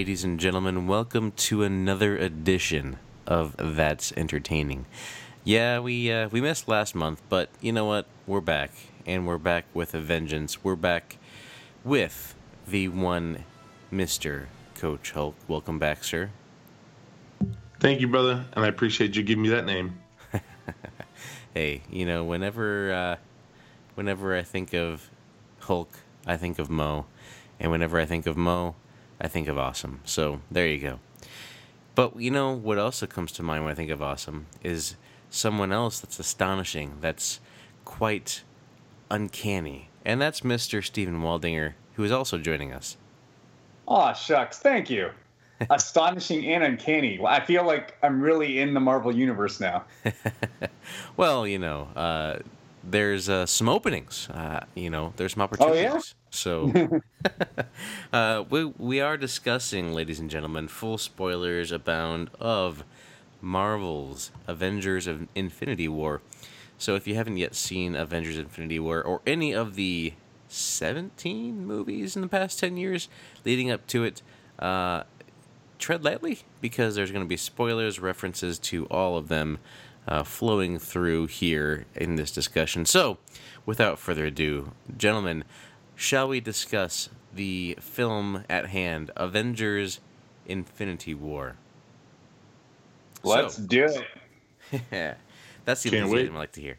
ladies and gentlemen. Welcome to another edition of That's Entertaining. Yeah, we uh, we missed last month, but you know what? We're back, and we're back with a vengeance. We're back with the one Mister Coach Hulk. Welcome back, sir. Thank you, brother, and I appreciate you giving me that name. hey, you know, whenever uh, whenever I think of Hulk, I think of Mo, and whenever I think of Mo, I think of awesome. So there you go. But you know what also comes to mind when I think of awesome is someone else that's astonishing, that's quite uncanny, and that's Mr. Stephen Waldinger, who is also joining us. Aw, shucks. Thank you. Astonishing and uncanny. I feel like I'm really in the Marvel universe now. well, you know, uh, there's uh, some openings. Uh, you know, there's some opportunities. Oh, yeah? So, uh, we we are discussing, ladies and gentlemen, full spoilers abound of Marvel's Avengers of Infinity War. So, if you haven't yet seen Avengers Infinity War or any of the 17 movies in the past 10 years leading up to it, uh, tread lightly because there's going to be spoilers, references to all of them uh, flowing through here in this discussion. So, without further ado, gentlemen, shall we discuss the film at hand, Avengers Infinity War? Let's so, do it. That's the enthusiasm I like to hear.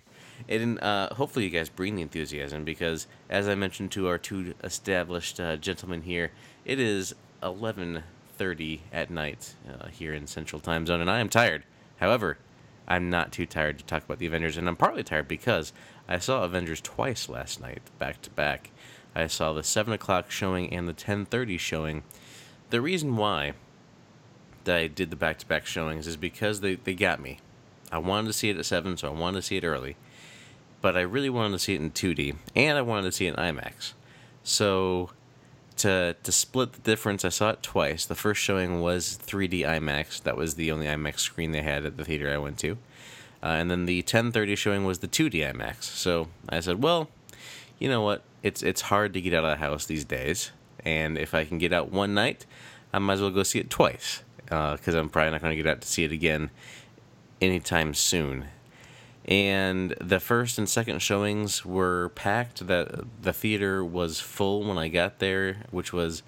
And uh, hopefully, you guys bring the enthusiasm because, as I mentioned to our two established uh, gentlemen here, it is 11:30 at night uh, here in Central Time Zone, and I am tired. However, I'm not too tired to talk about the Avengers, and I'm partly tired because I saw Avengers twice last night, back to back, I saw the 7 o'clock showing and the 10.30 showing. The reason why that I did the back-to-back showings is because they, they got me. I wanted to see it at 7, so I wanted to see it early. But I really wanted to see it in 2D, and I wanted to see it in IMAX. So to to split the difference, I saw it twice. The first showing was 3D IMAX. That was the only IMAX screen they had at the theater I went to. Uh, and then the 10:30 showing was the 2D IMAX. So I said, well, you know what? It's it's hard to get out of the house these days, and if I can get out one night, I might as well go see it twice because uh, I'm probably not going to get out to see it again anytime soon. And the first and second showings were packed. That the theater was full when I got there, which was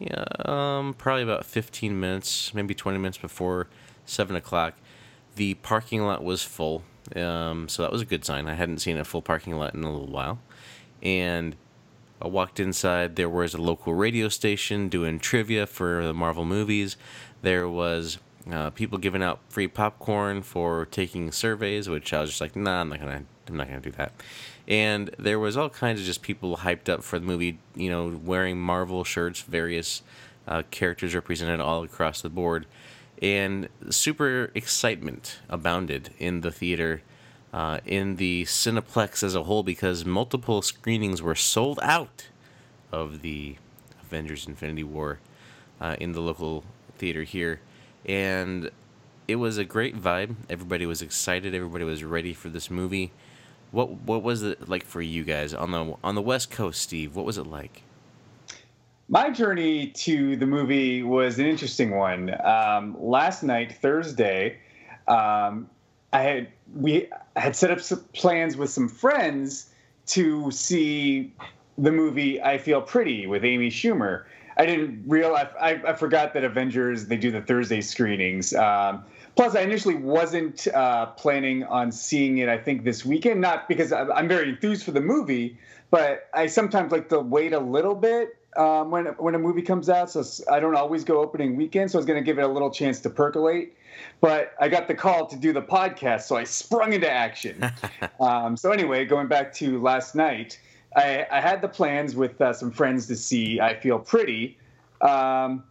yeah, um, probably about 15 minutes, maybe 20 minutes before seven o'clock. The parking lot was full, um, so that was a good sign. I hadn't seen a full parking lot in a little while and I walked inside. There was a local radio station doing trivia for the Marvel movies. There was uh, people giving out free popcorn for taking surveys, which I was just like, nah, I'm not gonna, I'm not gonna do that. And there was all kinds of just people hyped up for the movie, you know, wearing Marvel shirts, various uh, characters represented all across the board, and super excitement abounded in the theater uh, in the Cineplex as a whole because multiple screenings were sold out of the Avengers Infinity War uh, in the local theater here. And it was a great vibe. Everybody was excited. Everybody was ready for this movie. What what was it like for you guys on the on the West Coast, Steve? What was it like? My journey to the movie was an interesting one. Um, last night, Thursday, um, I had we had set up plans with some friends to see the movie I Feel Pretty with Amy Schumer. I didn't realize I, I forgot that Avengers they do the Thursday screenings. Um, plus, I initially wasn't uh, planning on seeing it. I think this weekend, not because I'm very enthused for the movie, but I sometimes like to wait a little bit um, when when a movie comes out. So I don't always go opening weekend. So I was going to give it a little chance to percolate. But I got the call to do the podcast, so I sprung into action. um, so anyway, going back to last night, I, I had the plans with uh, some friends to see I Feel Pretty. Um,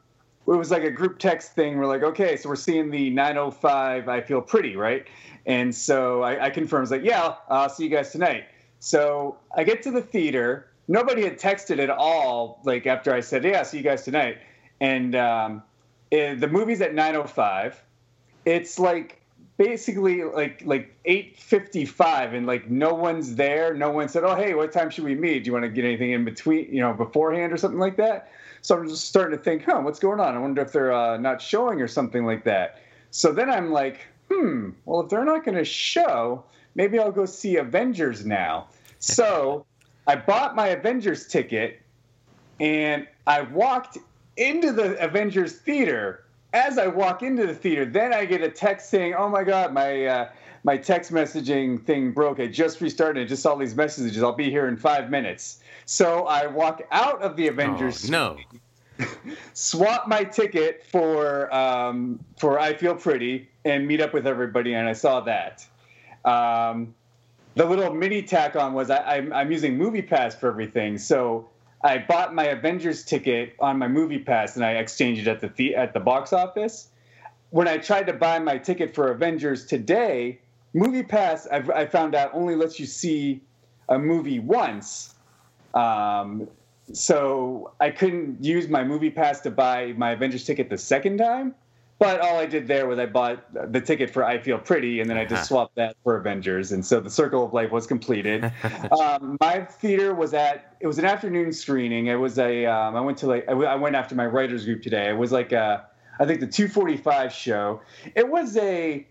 it was like a group text thing. We're like, okay, so we're seeing the 905 I Feel Pretty, right? And so I, I confirmed, I was like, yeah, I'll see you guys tonight. So I get to the theater. Nobody had texted at all, like after I said, yeah, I'll see you guys tonight. And um, it, the movie's at 905 it's like basically like like 8:55 and like no one's there. No one said, "Oh, hey, what time should we meet? Do you want to get anything in between, you know, beforehand or something like that?" So I'm just starting to think, "Huh, what's going on? I wonder if they're uh, not showing or something like that." So then I'm like, "Hmm, well, if they're not going to show, maybe I'll go see Avengers now." So I bought my Avengers ticket and I walked into the Avengers theater as I walk into the theater, then I get a text saying, "Oh my God, my uh, my text messaging thing broke. I just restarted. I just saw these messages. I'll be here in five minutes." So I walk out of the Avengers. Oh, no. swap my ticket for um, for I Feel Pretty and meet up with everybody, and I saw that. Um, the little mini tack on was I, I'm, I'm using Movie Pass for everything, so I bought my Avengers ticket on my Movie Pass and I exchanged it at the, the at the box office. When I tried to buy my ticket for Avengers today, Movie Pass I've, I found out only lets you see a movie once. Um, so I couldn't use my Movie Pass to buy my Avengers ticket the second time. But all I did there was I bought the ticket for I Feel Pretty, and then I just uh-huh. swapped that for Avengers, and so the circle of life was completed. um, my theater was at it was an afternoon screening. It was a um, I went to like I went after my writers group today. It was like a I think the 245 show. It was a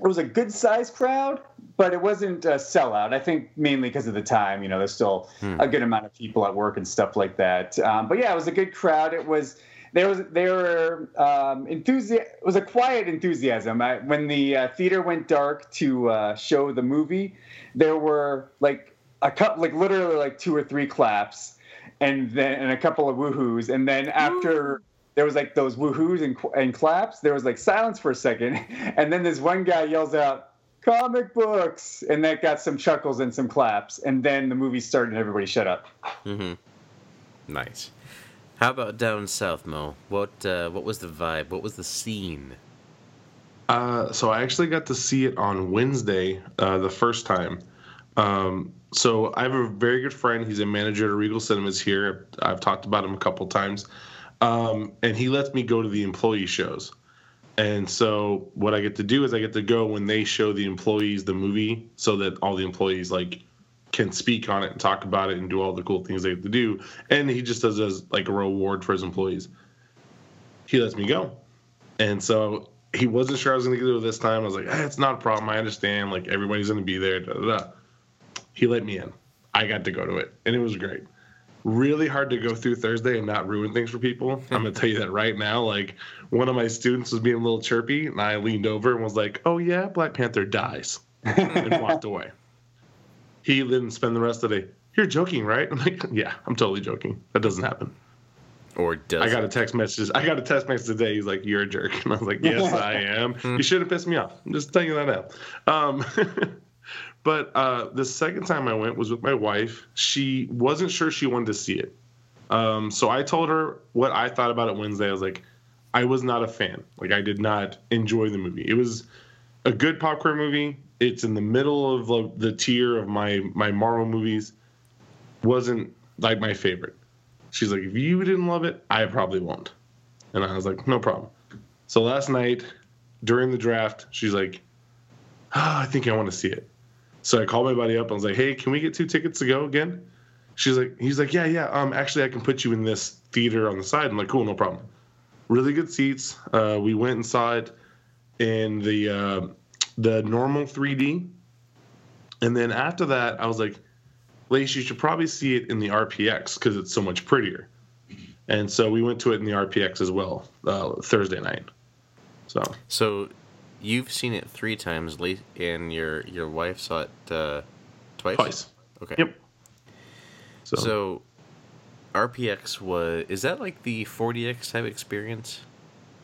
it was a good sized crowd, but it wasn't a sellout. I think mainly because of the time. You know, there's still hmm. a good amount of people at work and stuff like that. Um, but yeah, it was a good crowd. It was there was there were um, enthusi- it was a quiet enthusiasm I, when the uh, theater went dark to uh, show the movie. There were like a couple, like literally like two or three claps, and then and a couple of woohoos, and then after. There was like those woohoos and, and claps. There was like silence for a second, and then this one guy yells out, "Comic books!" and that got some chuckles and some claps, and then the movie started and everybody shut up. Mm-hmm. Nice. How about down south, Mo? What uh, what was the vibe? What was the scene? Uh, so I actually got to see it on Wednesday, uh, the first time. Um, so I have a very good friend. He's a manager at Regal Cinemas here. I've talked about him a couple times, um, and he lets me go to the employee shows. And so what I get to do is I get to go when they show the employees the movie, so that all the employees like can speak on it and talk about it and do all the cool things they have to do. And he just does as like a reward for his employees. He lets me go. And so he wasn't sure I was going to do it this time. I was like, hey, it's not a problem. I understand. Like everybody's going to be there. Da, da, da. He let me in. I got to go to it, and it was great. Really hard to go through Thursday and not ruin things for people. I'm going to tell you that right now. Like one of my students was being a little chirpy, and I leaned over and was like, "Oh yeah, Black Panther dies," and walked away he didn't spend the rest of the day. You're joking, right? I'm like, yeah, I'm totally joking. That doesn't happen. Or does I got a text message. I got a text message today. He's like, "You're a jerk," and I was like, "Yes, I am." Hmm. you should have pissed me off. I'm just telling you that now. Um, but uh, the second time I went was with my wife. She wasn't sure she wanted to see it, um, so I told her what I thought about it Wednesday. I was like, I was not a fan. Like, I did not enjoy the movie. It was a good popcorn movie it's in the middle of the, tier of my my Marvel movies. Wasn't like my favorite. She's like, if you didn't love it, I probably won't. And I was like, no problem. So last night during the draft, she's like, oh, I think I want to see it. So I called my buddy up and I was like, hey, can we get two tickets to go again? She's like, he's like, yeah, yeah. Um, actually, I can put you in this theater on the side. I'm like, cool, no problem. Really good seats. Uh, we went and saw it in the uh, the normal 3D. And then after that, I was like, Lace, you should probably see it in the RPX because it's so much prettier. And so we went to it in the RPX as well uh, Thursday night. So. So, you've seen it three times, and your your wife saw it uh, twice. Twice. Okay. Yep. So. so, RPX was is that like the 4DX type experience?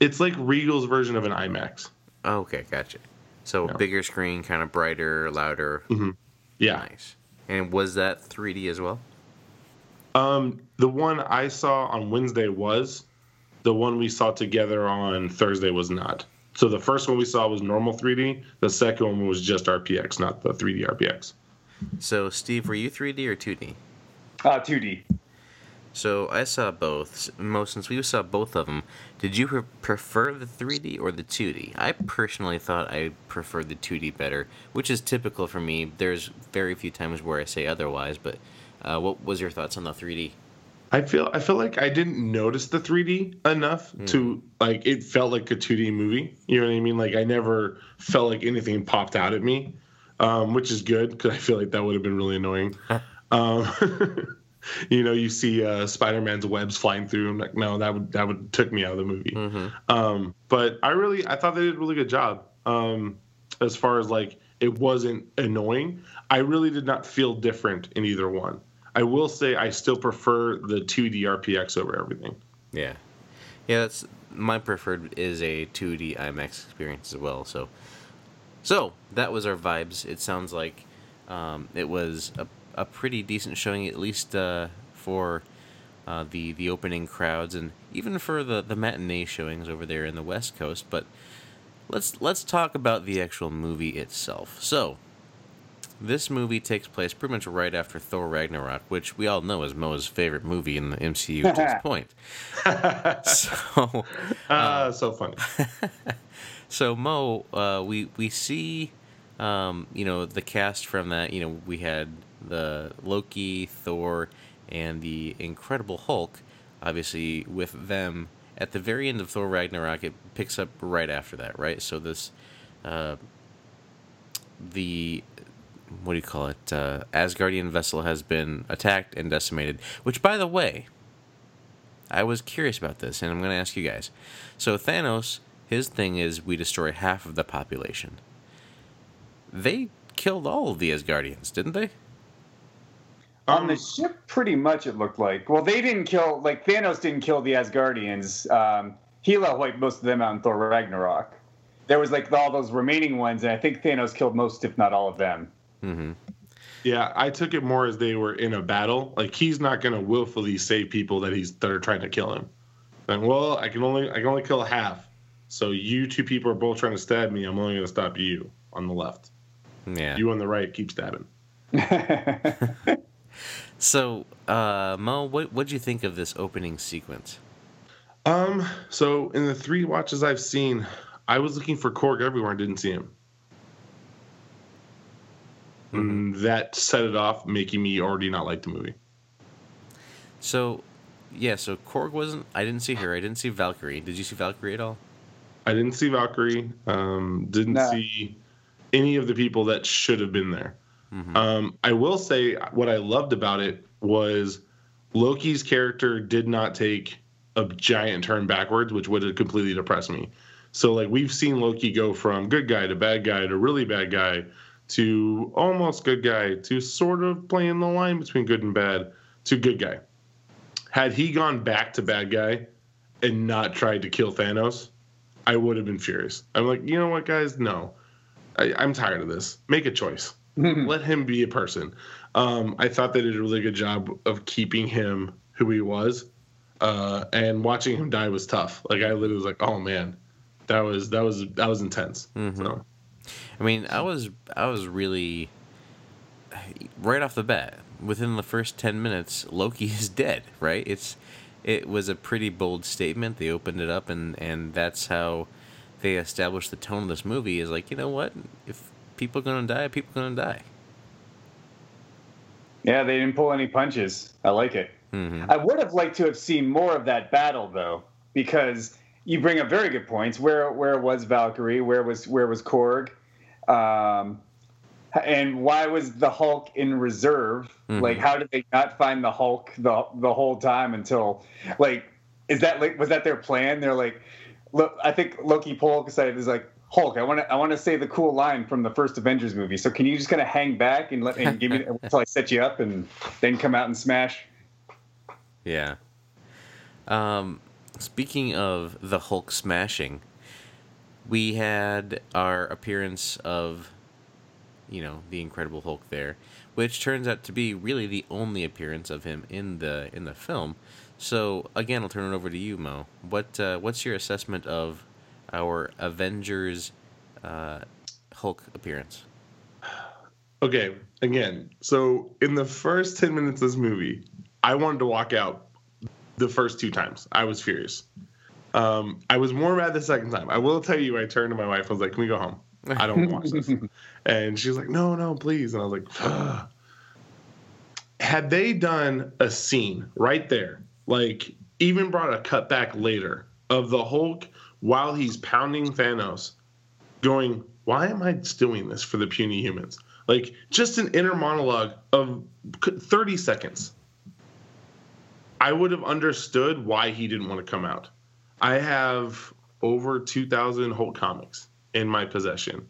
It's like Regal's version of an IMAX. Oh, okay, gotcha. So yeah. bigger screen, kind of brighter, louder. Mm-hmm. Yeah. Nice. And was that 3D as well? Um, the one I saw on Wednesday was. The one we saw together on Thursday was not. So the first one we saw was normal 3D. The second one was just RPX, not the 3D RPX. So Steve, were you 3D or 2D? Uh, 2D. So I saw both. Mo, since we saw both of them, did you prefer the 3D or the 2D? I personally thought I preferred the 2D better, which is typical for me. There's very few times where I say otherwise, but uh, what was your thoughts on the 3D? I feel I feel like I didn't notice the 3D enough mm. to like it felt like a 2D movie. You know what I mean? Like I never felt like anything popped out at me, um, which is good because I feel like that would have been really annoying. um, you know, you see uh, Spider-Man's webs flying through. I'm like, no, that would that would took me out of the movie. Mm-hmm. Um, but I really, I thought they did a really good job. Um, as far as like, it wasn't annoying. I really did not feel different in either one. I will say I still prefer the 2D RPX over everything. Yeah, yeah, that's my preferred is a 2D IMAX experience as well. So, so that was our vibes. It sounds like um, it was a a pretty decent showing, at least uh, for uh, the the opening crowds, and even for the the matinee showings over there in the West Coast. But let's let's talk about the actual movie itself. So. This movie takes place pretty much right after Thor Ragnarok, which we all know is Mo's favorite movie in the MCU to this point. so, uh, so funny. so Mo, uh, we we see, um, you know, the cast from that. You know, we had the Loki, Thor, and the Incredible Hulk. Obviously, with them at the very end of Thor Ragnarok, it picks up right after that, right? So this, uh, the what do you call it? Uh, Asgardian vessel has been attacked and decimated. Which, by the way, I was curious about this, and I'm going to ask you guys. So Thanos, his thing is we destroy half of the population. They killed all of the Asgardians, didn't they? On the um, ship, pretty much it looked like. Well, they didn't kill, like, Thanos didn't kill the Asgardians. Um, Hela wiped most of them out in Thor Ragnarok. There was, like, all those remaining ones, and I think Thanos killed most, if not all of them. Mm-hmm. Yeah, I took it more as they were in a battle. Like, he's not going to willfully save people that he's that are trying to kill him. And, well, I can only I can only kill half. So you two people are both trying to stab me. I'm only going to stop you on the left. Yeah. You on the right, keep stabbing. So, uh, Mo, what what'd you think of this opening sequence? Um, so in the three watches I've seen, I was looking for Korg everywhere and didn't see him. Mm-hmm. that set it off, making me already not like the movie. So, yeah, so Korg wasn't. I didn't see her. I didn't see Valkyrie. Did you see Valkyrie at all? I didn't see Valkyrie. Um, didn't no. see any of the people that should have been there. Mm-hmm. Um, I will say what I loved about it was Loki's character did not take a giant turn backwards, which would have completely depressed me. So like we've seen Loki go from good guy to bad guy to really bad guy to almost good guy to sort of playing the line between good and bad to good guy. Had he gone back to bad guy and not tried to kill Thanos, I would have been furious. I'm like, you know what, guys? No, I, I'm tired of this. Make a choice. Let him be a person. Um, I thought they did a really good job of keeping him who he was, uh, and watching him die was tough. Like I literally was like, oh man, that was that was that was intense. Mm-hmm. So. I mean, I was I was really right off the bat within the first ten minutes, Loki is dead. Right? It's it was a pretty bold statement. They opened it up, and and that's how they established the tone of this movie. Is like, you know what? If people gonna die, people gonna die. Yeah, they didn't pull any punches. I like it. Mm-hmm. I would have liked to have seen more of that battle though, because you bring up very good points. Where where was Valkyrie? Where was where was Korg? Um, and why was the Hulk in reserve? Mm-hmm. Like, how did they not find the Hulk the the whole time until like is that like was that their plan? They're like, look, I think Loki Polk said is like Hulk, I want to I want to say the cool line from the first Avengers movie. So can you just kind of hang back and let and give me until I set you up and then come out and smash? Yeah. Um, speaking of the Hulk smashing, we had our appearance of, you know, the Incredible Hulk there, which turns out to be really the only appearance of him in the in the film. So again, I'll turn it over to you, Mo. What uh, what's your assessment of our Avengers uh, Hulk appearance? Okay, again, so in the first 10 minutes of this movie, I wanted to walk out the first two times. I was furious. Um, I was more mad the second time. I will tell you, I turned to my wife. I was like, "Can we go home? I don't watch this." and she's like, "No, no, please." And I was like, Ugh. "Had they done a scene right there, like even brought a cut back later of the Hulk while he's pounding Thanos, going, why am I doing this for the puny humans? Like just an inner monologue of 30 seconds. I would have understood why he didn't want to come out. I have over 2,000 Hulk comics in my possession.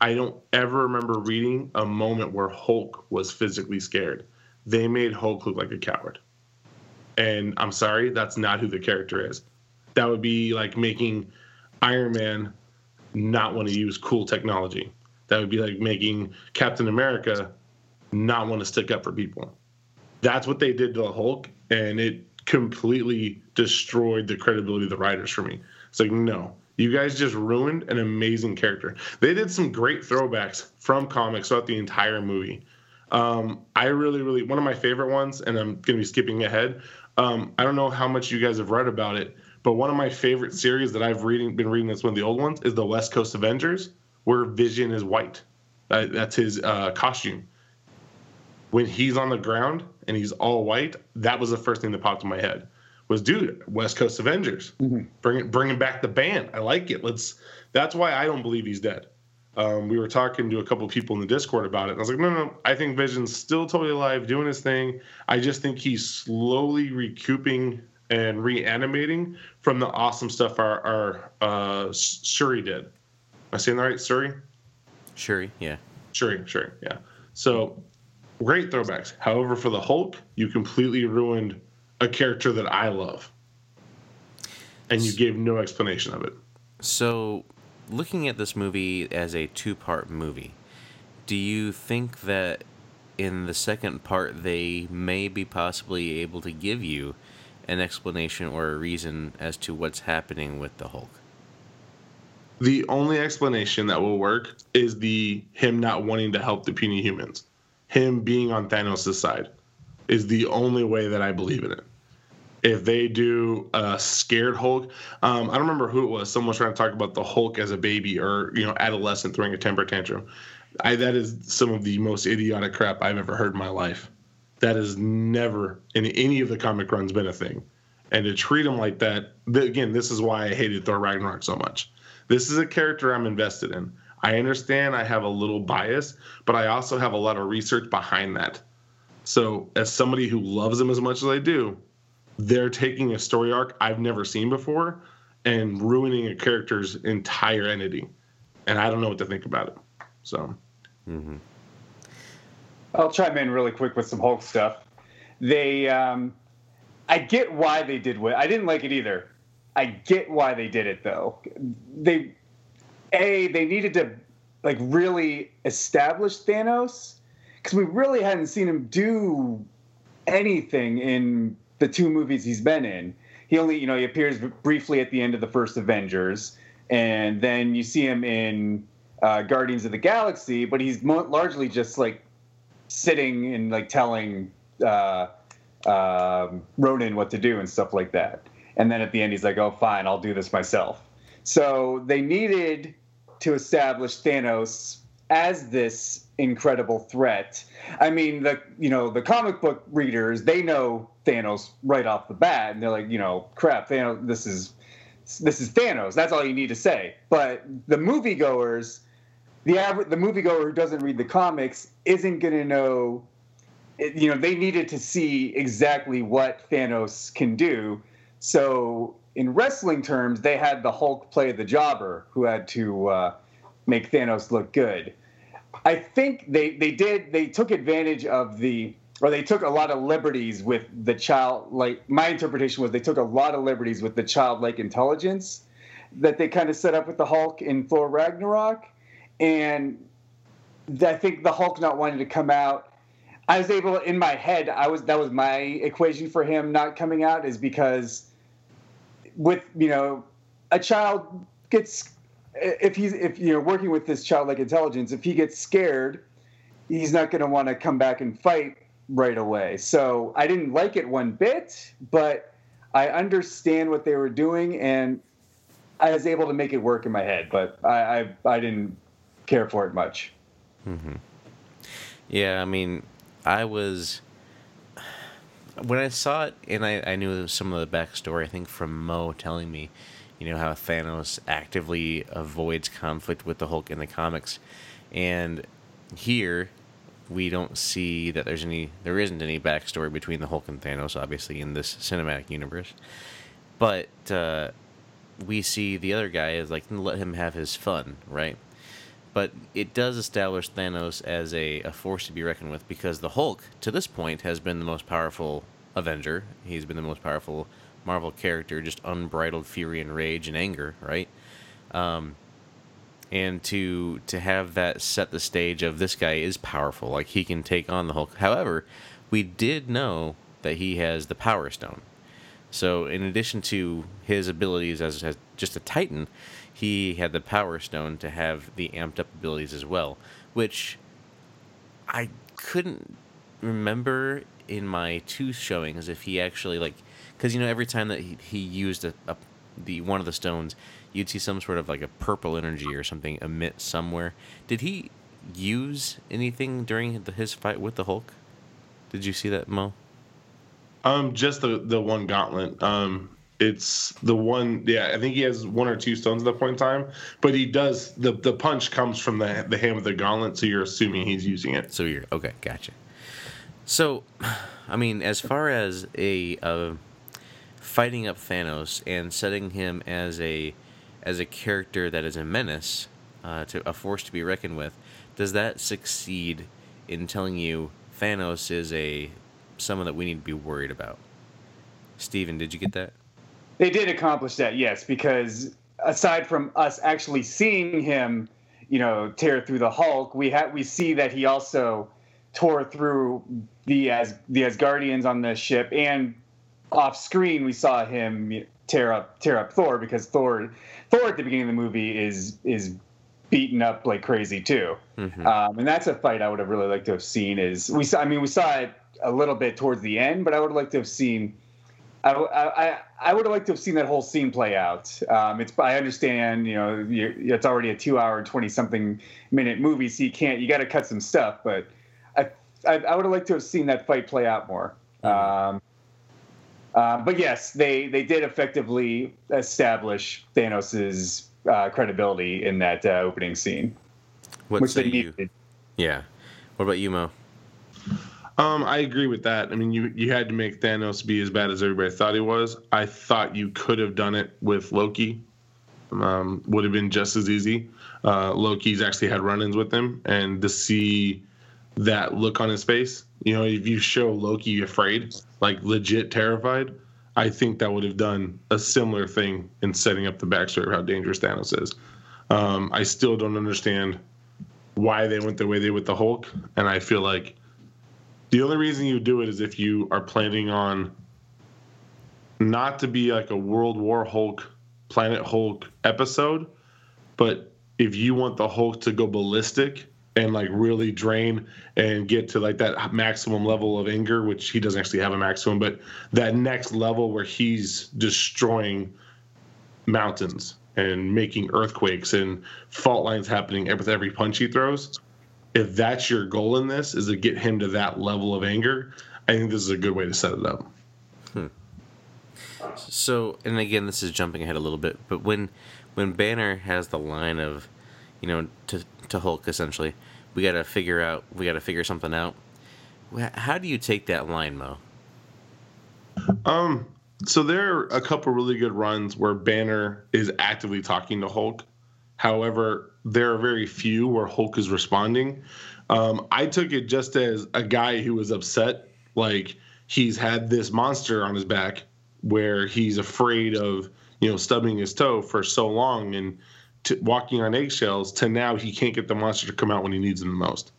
I don't ever remember reading a moment where Hulk was physically scared. They made Hulk look like a coward. And I'm sorry, that's not who the character is. That would be like making Iron Man not want to use cool technology. That would be like making Captain America not want to stick up for people. That's what they did to the Hulk, and it completely destroyed the credibility of the writers for me. It's like, no, you guys just ruined an amazing character. They did some great throwbacks from comics throughout the entire movie. Um, I really, really, one of my favorite ones, and I'm going to be skipping ahead. Um, I don't know how much you guys have read about it, but one of my favorite series that I've reading been reading that's one of the old ones is the West Coast Avengers, where Vision is white. That, that's his uh, costume. When he's on the ground and he's all white, that was the first thing that popped in my head. Was dude, West Coast Avengers, mm-hmm. bring it, bringing back the band. I like it. Let's. That's why I don't believe he's dead. Um, we were talking to a couple of people in the Discord about it. And I was like, no, no, I think Vision's still totally alive, doing his thing. I just think he's slowly recouping and reanimating from the awesome stuff our, our uh, Shuri did. Am I saying that right? Shuri? Shuri, yeah. Shuri, Shuri, yeah. So great throwbacks. However, for the Hulk, you completely ruined a character that I love. And you gave no explanation of it. So, looking at this movie as a two part movie, do you think that in the second part they may be possibly able to give you an explanation or a reason as to what's happening with the Hulk. The only explanation that will work is the him not wanting to help the puny humans. Him being on Thanos' side is the only way that I believe in it. If they do a scared Hulk, um, I don't remember who it was. Someone was trying to talk about the Hulk as a baby or you know adolescent throwing a temper tantrum. I, that is some of the most idiotic crap I've ever heard in my life. That has never in any of the comic runs been a thing. And to treat him like that, again, this is why I hated Thor Ragnarok so much. This is a character I'm invested in. I understand I have a little bias, but I also have a lot of research behind that. So, as somebody who loves him as much as I do, they're taking a story arc I've never seen before and ruining a character's entire entity. And I don't know what to think about it. So, mm-hmm. I'll chime in really quick with some Hulk stuff. They, um, I get why they did what I didn't like it either. I get why they did it though. They, a, they needed to like really establish Thanos because we really hadn't seen him do anything in the two movies he's been in. He only, you know, he appears briefly at the end of the first Avengers, and then you see him in uh, Guardians of the Galaxy, but he's mo- largely just like sitting and like telling uh, uh, Ronan what to do and stuff like that. And then at the end, he's like, "Oh, fine, I'll do this myself." So they needed to establish Thanos as this incredible threat. I mean, the you know the comic book readers they know Thanos right off the bat, and they're like, you know, crap, Thanos, this is this is Thanos. That's all you need to say. But the moviegoers the average the moviegoer who doesn't read the comics isn't going to know you know they needed to see exactly what Thanos can do. So in wrestling terms they had the Hulk play the jobber who had to uh, make Thanos look good. I think they they did they took advantage of the or they took a lot of liberties with the child like my interpretation was they took a lot of liberties with the childlike intelligence that they kind of set up with the Hulk in Thor Ragnarok and I think the Hulk not wanting to come out, I was able in my head. I was that was my equation for him not coming out is because with you know a child gets if he's if you know working with this childlike intelligence if he gets scared he's not going to want to come back and fight right away so i didn't like it one bit but I understand what they were doing, and I was able to make it work in my head, but I I, I didn't care for it much. Mm-hmm. Yeah, I mean, I was when I saw it, and I, I knew some of the backstory. I think from Mo telling me, you know, how Thanos actively avoids conflict with the Hulk in the comics, and here we don't see that there's any there isn't any backstory between the Hulk and Thanos, obviously in this cinematic universe, but uh, we see the other guy is like let him have his fun, right? But it does establish Thanos as a, a force to be reckoned with because the Hulk, to this point, has been the most powerful Avenger. He's been the most powerful Marvel character, just unbridled fury and rage and anger, right? Um, and to to have that set the stage of this guy is powerful, like he can take on the Hulk. However, we did know that he has the Power Stone. So, in addition to his abilities as, as just a Titan, he had the Power Stone to have the amped up abilities as well, which I couldn't remember in my two showings if he actually like because you know every time that he, he used a, a, the one of the stones you'd see some sort of like a purple energy or something emit somewhere. Did he use anything during the, his fight with the hulk? Did you see that mo? Um just the the one gauntlet. Um it's the one yeah i think he has one or two stones at that point in time but he does the the punch comes from the the hand of the gauntlet so you're assuming he's using it. So you're okay gotcha. So i mean as far as a uh, fighting up thanos and setting him as a as a character that is a menace uh, to a force to be reckoned with does that succeed in telling you thanos is a someone that we need to be worried about? Steven did you get that they did accomplish that, yes, because aside from us actually seeing him, you know, tear through the Hulk, we have we see that he also tore through the as the Asgardians on the ship, and off screen we saw him tear up tear up Thor because Thor Thor at the beginning of the movie is is beaten up like crazy too, mm-hmm. um, and that's a fight I would have really liked to have seen. Is we saw I mean we saw it a little bit towards the end, but I would have liked to have seen I, I, I would have liked to have seen that whole scene play out. Um, it's I understand, you know, it's already a two-hour and twenty-something minute movie, so you can't, you got to cut some stuff. But I, I, I, would have liked to have seen that fight play out more. Mm-hmm. Um, uh, but yes, they they did effectively establish Thanos's uh, credibility in that uh, opening scene. What which say you? Yeah. What about you, Mo? Um, I agree with that. I mean, you you had to make Thanos be as bad as everybody thought he was. I thought you could have done it with Loki. Um, would have been just as easy. Uh, Loki's actually had run-ins with him, and to see that look on his face, you know, if you show Loki afraid, like legit terrified, I think that would have done a similar thing in setting up the backstory of how dangerous Thanos is. Um, I still don't understand why they went the way they with the Hulk, and I feel like the only reason you do it is if you are planning on not to be like a World War Hulk, Planet Hulk episode, but if you want the Hulk to go ballistic and like really drain and get to like that maximum level of anger, which he doesn't actually have a maximum, but that next level where he's destroying mountains and making earthquakes and fault lines happening with every punch he throws if that's your goal in this is to get him to that level of anger, I think this is a good way to set it up. Hmm. So, and again, this is jumping ahead a little bit, but when when Banner has the line of, you know, to to Hulk essentially, we got to figure out, we got to figure something out. How do you take that line, Mo? Um, so there are a couple really good runs where Banner is actively talking to Hulk. However, there are very few where Hulk is responding. Um, I took it just as a guy who was upset, like he's had this monster on his back where he's afraid of, you know, stubbing his toe for so long and t- walking on eggshells to now he can't get the monster to come out when he needs him the most.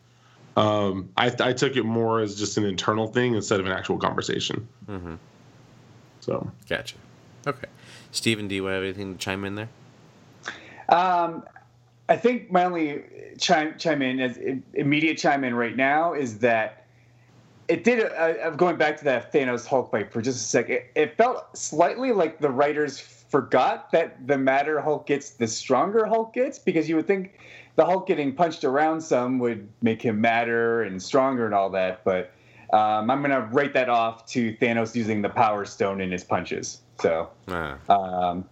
Um, I, I, took it more as just an internal thing instead of an actual conversation. Mm-hmm. So, gotcha. Okay, Stephen, do you have anything to chime in there? Um, I think my only chime chime in as immediate chime in right now is that it did. Uh, going back to that Thanos Hulk fight for just a second, it, it felt slightly like the writers forgot that the madder Hulk gets, the stronger Hulk gets, because you would think the Hulk getting punched around some would make him madder and stronger and all that. But um, I'm gonna write that off to Thanos using the Power Stone in his punches. So uh. um,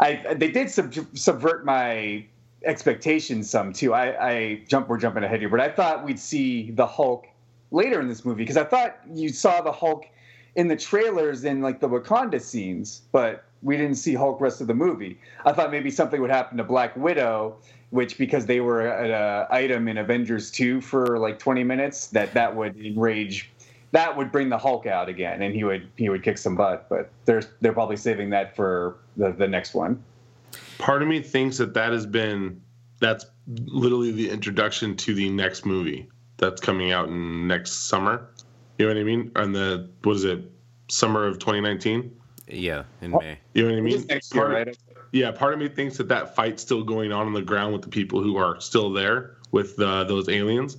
I they did sub- subvert my expectations some too. I, I jump we're jumping ahead here, but I thought we'd see the Hulk later in this movie because I thought you saw the Hulk in the trailers in like the Wakanda scenes, but we didn't see Hulk rest of the movie. I thought maybe something would happen to Black Widow, which because they were an item in Avengers 2 for like 20 minutes, that that would enrage that would bring the Hulk out again and he would he would kick some butt, but they're they're probably saving that for the the next one. Part of me thinks that that has been that's literally the introduction to the next movie that's coming out in next summer. You know what I mean? On the what is it? Summer of 2019. Yeah, in May. You know what I mean? Next year, right? Yeah, part of me thinks that that fight's still going on on the ground with the people who are still there with uh, those aliens,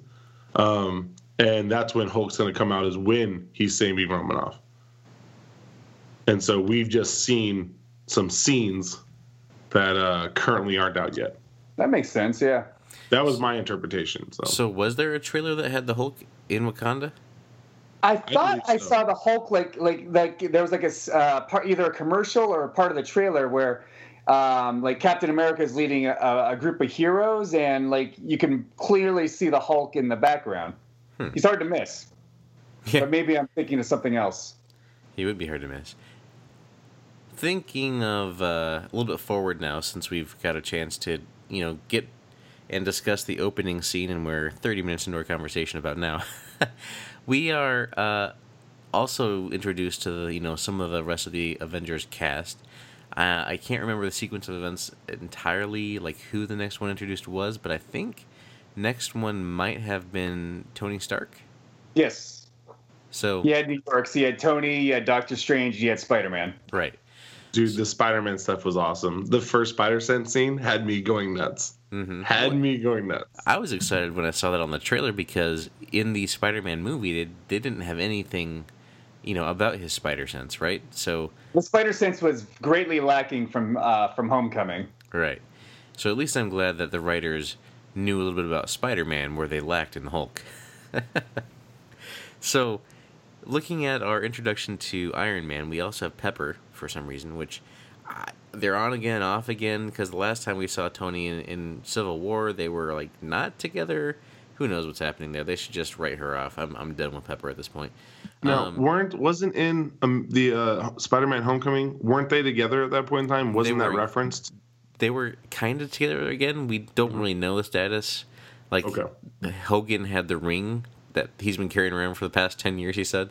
um, and that's when Hulk's going to come out as when he's saving Romanoff. And so we've just seen some scenes that uh, currently aren't out yet. That makes sense. Yeah. That was my interpretation. So. so was there a trailer that had the Hulk in Wakanda? I thought I, so. I saw the Hulk like like like there was like a uh, part either a commercial or a part of the trailer where um, like Captain America is leading a, a, group of heroes and like you can clearly see the Hulk in the background. Hmm. He's hard to miss. Yeah. But maybe I'm thinking of something else. He would be hard to miss. Thinking of uh, a little bit forward now, since we've got a chance to you know get and discuss the opening scene, and we're 30 minutes into our conversation about now. we are uh, also introduced to the, you know some of the rest of the Avengers cast. Uh, I can't remember the sequence of events entirely, like who the next one introduced was, but I think next one might have been Tony Stark. Yes. So you had New York. So you had Tony, you had Doctor Strange, you had Spider Man. Right. Dude, the Spider Man stuff was awesome. The first Spider Sense scene had me going nuts. Mm-hmm. Had me going nuts. I was excited when I saw that on the trailer because in the Spider-Man movie, they, they didn't have anything, you know, about his spider sense, right? So the spider sense was greatly lacking from uh, from Homecoming. Right. So at least I'm glad that the writers knew a little bit about Spider-Man where they lacked in Hulk. so, looking at our introduction to Iron Man, we also have Pepper for some reason, which they're on again, off again. Because the last time we saw Tony in, in Civil War, they were like not together. Who knows what's happening there? They should just write her off. I'm I'm done with Pepper at this point. No, um, weren't wasn't in um, the uh, Spider-Man Homecoming? Weren't they together at that point in time? Wasn't that referenced? They were kind of together again. We don't really know the status. Like okay. Hogan had the ring that he's been carrying around for the past ten years. He said.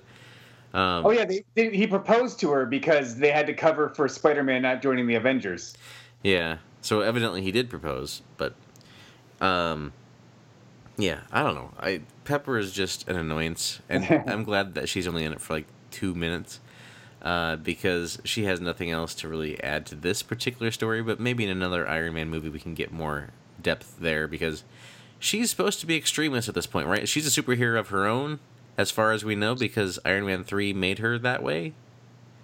Um, oh yeah, they, they, he proposed to her because they had to cover for Spider-Man not joining the Avengers. Yeah, so evidently he did propose, but um, yeah, I don't know. I Pepper is just an annoyance, and I'm glad that she's only in it for like two minutes. Uh, because she has nothing else to really add to this particular story, but maybe in another Iron Man movie we can get more depth there because she's supposed to be extremis at this point, right? She's a superhero of her own, as far as we know, because Iron Man 3 made her that way?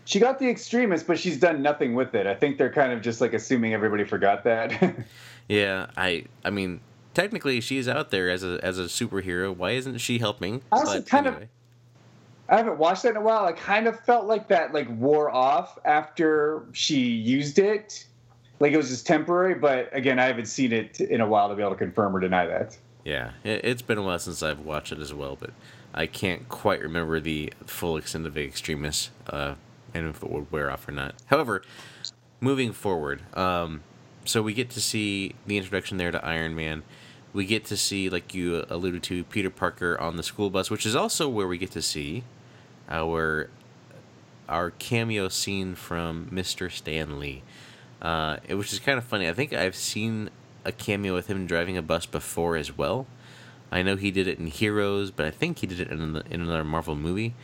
She got the extremis, but she's done nothing with it. I think they're kind of just like assuming everybody forgot that. yeah, I I mean, technically she's out there as a as a superhero. Why isn't she helping? I also but kind anyway. of I haven't watched that in a while. I kind of felt like that like wore off after she used it. Like it was just temporary, but again, I haven't seen it in a while to be able to confirm or deny that. Yeah, it's been a while since I've watched it as well, but I can't quite remember the full extent of the extremis, uh, and if it would wear off or not. However, moving forward, um, so we get to see the introduction there to Iron Man. We get to see, like you alluded to, Peter Parker on the school bus, which is also where we get to see our our cameo scene from Mr. Stan Lee, uh, which is kind of funny. I think I've seen a cameo with him driving a bus before as well. I know he did it in Heroes, but I think he did it in, the, in another Marvel movie.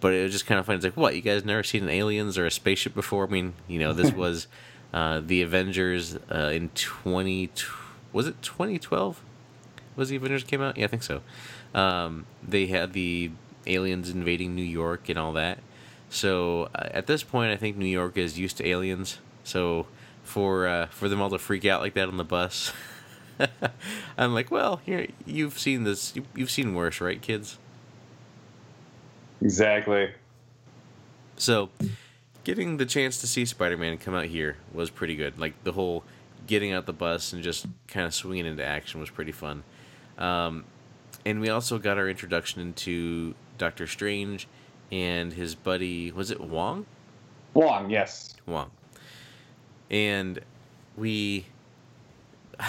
But it was just kind of funny. It's like, what? You guys never seen an aliens or a spaceship before? I mean, you know, this was uh, the Avengers uh, in twenty. Was it twenty twelve? Was the Avengers came out? Yeah, I think so. Um, they had the aliens invading New York and all that. So uh, at this point, I think New York is used to aliens. So for uh, for them all to freak out like that on the bus, I'm like, well, here you've seen this, you, you've seen worse, right, kids? Exactly. So, getting the chance to see Spider-Man come out here was pretty good. Like the whole getting out the bus and just kind of swinging into action was pretty fun. Um, and we also got our introduction into Doctor Strange and his buddy. Was it Wong? Wong, yes. Wong. And we. it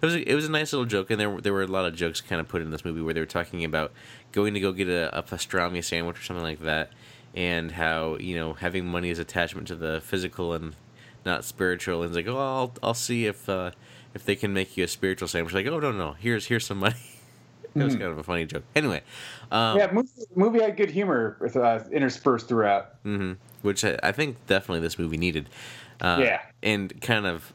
was a, it was a nice little joke, and there there were a lot of jokes kind of put in this movie where they were talking about going to go get a, a pastrami sandwich or something like that, and how you know having money is attachment to the physical and not spiritual. And it's like, oh, I'll I'll see if uh, if they can make you a spiritual sandwich. Like, oh no no, here's here's some money. it was mm. kind of a funny joke. Anyway, um, yeah, movie, movie had good humor uh, interspersed throughout. Mm-hmm, which I, I, think definitely this movie needed. Uh, yeah, and kind of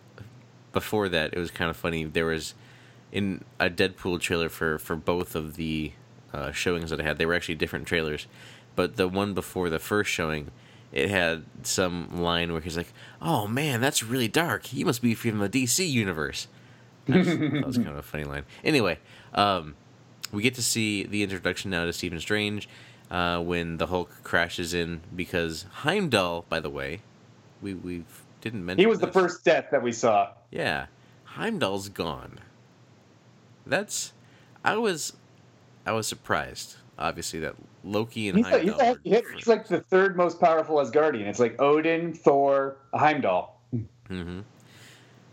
before that, it was kind of funny. There was in a Deadpool trailer for for both of the uh, showings that I had. They were actually different trailers, but the one before the first showing, it had some line where he's like, "Oh man, that's really dark. He must be from the DC universe." Just, that was kind of a funny line. Anyway, um, we get to see the introduction now to Stephen Strange uh, when the Hulk crashes in because Heimdall, by the way, we we didn't mention. He was this. the first death that we saw. Yeah, Heimdall's gone. That's I was I was surprised. Obviously, that Loki and he's Heimdall. Like, he's, like, he's like the third most powerful Asgardian. It's like Odin, Thor, Heimdall. Mm-hmm.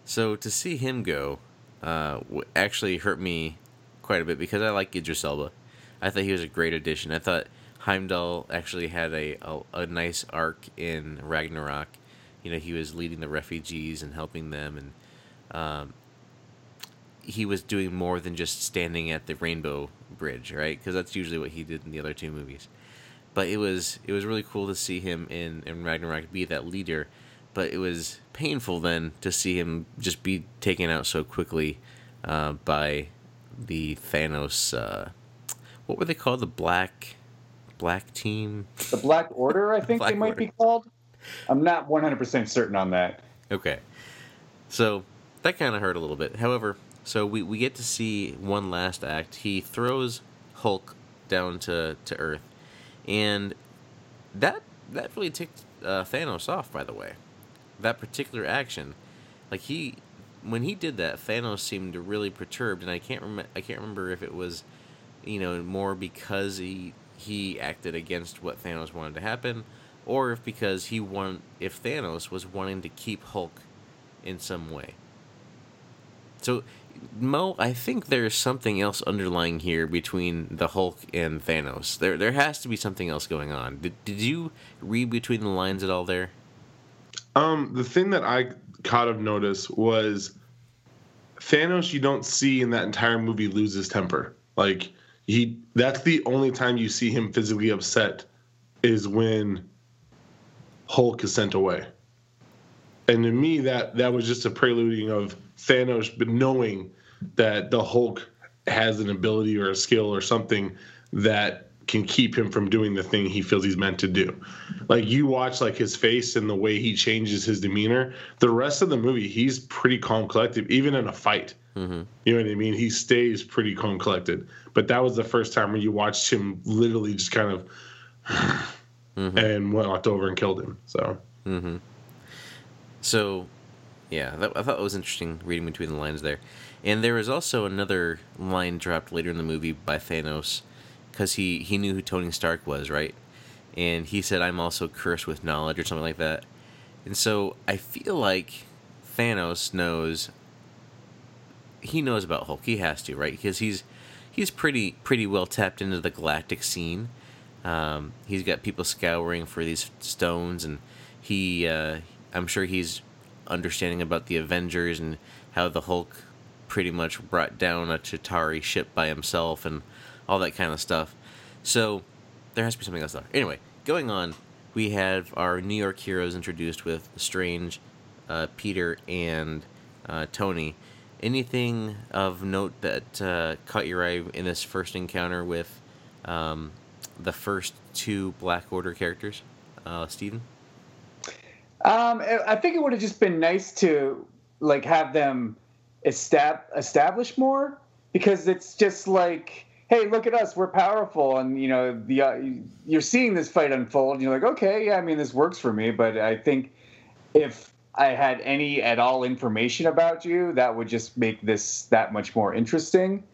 So to see him go, uh, actually hurt me quite a bit because I like Idris Elba. I thought he was a great addition. I thought Heimdall actually had a, a, a nice arc in Ragnarok. You know, he was leading the refugees and helping them, and um, he was doing more than just standing at the Rainbow Bridge, right? Because that's usually what he did in the other two movies. But it was it was really cool to see him in, in Ragnarok be that leader. But it was painful then to see him just be taken out so quickly uh, by the Thanos. Uh, what were they called? The Black Black Team. The Black Order, I think they might Order. be called. I'm not 100% certain on that. Okay, so that kind of hurt a little bit. However, so we, we get to see one last act. He throws Hulk down to, to Earth, and that that really ticked uh, Thanos off. By the way, that particular action, like he when he did that, Thanos seemed really perturbed, and I can't remember. I can't remember if it was, you know, more because he he acted against what Thanos wanted to happen, or if because he want if Thanos was wanting to keep Hulk in some way. So, Mo, I think there's something else underlying here between the Hulk and Thanos. There, there has to be something else going on. Did, did you read between the lines at all there? Um, the thing that I caught of notice was Thanos. You don't see in that entire movie lose his temper. Like he, that's the only time you see him physically upset is when Hulk is sent away. And to me, that that was just a preluding of Thanos, but knowing that the Hulk has an ability or a skill or something that can keep him from doing the thing he feels he's meant to do. Like you watch like his face and the way he changes his demeanor. The rest of the movie, he's pretty calm, collected, even in a fight. Mm-hmm. You know what I mean? He stays pretty calm, collected. But that was the first time when you watched him literally just kind of mm-hmm. and walked over and killed him. So. Mm-hmm. So, yeah, that, I thought it was interesting reading between the lines there. And there was also another line dropped later in the movie by Thanos because he, he knew who Tony Stark was, right? And he said, I'm also cursed with knowledge or something like that. And so I feel like Thanos knows he knows about Hulk. He has to, right? Because he's he's pretty pretty well tapped into the galactic scene. Um, he's got people scouring for these stones, and he uh, I'm sure he's understanding about the Avengers and how the Hulk pretty much brought down a Chitauri ship by himself and all that kind of stuff. So there has to be something else there. Anyway, going on, we have our New York heroes introduced with Strange, uh, Peter, and uh, Tony. Anything of note that uh, caught your eye in this first encounter with um, the first two Black Order characters, uh, Steven? Um, I think it would have just been nice to like have them estab- establish more because it's just like, hey, look at us, we're powerful, and you know, the uh, you're seeing this fight unfold, and you're like, okay, yeah, I mean, this works for me, but I think if I had any at all information about you, that would just make this that much more interesting.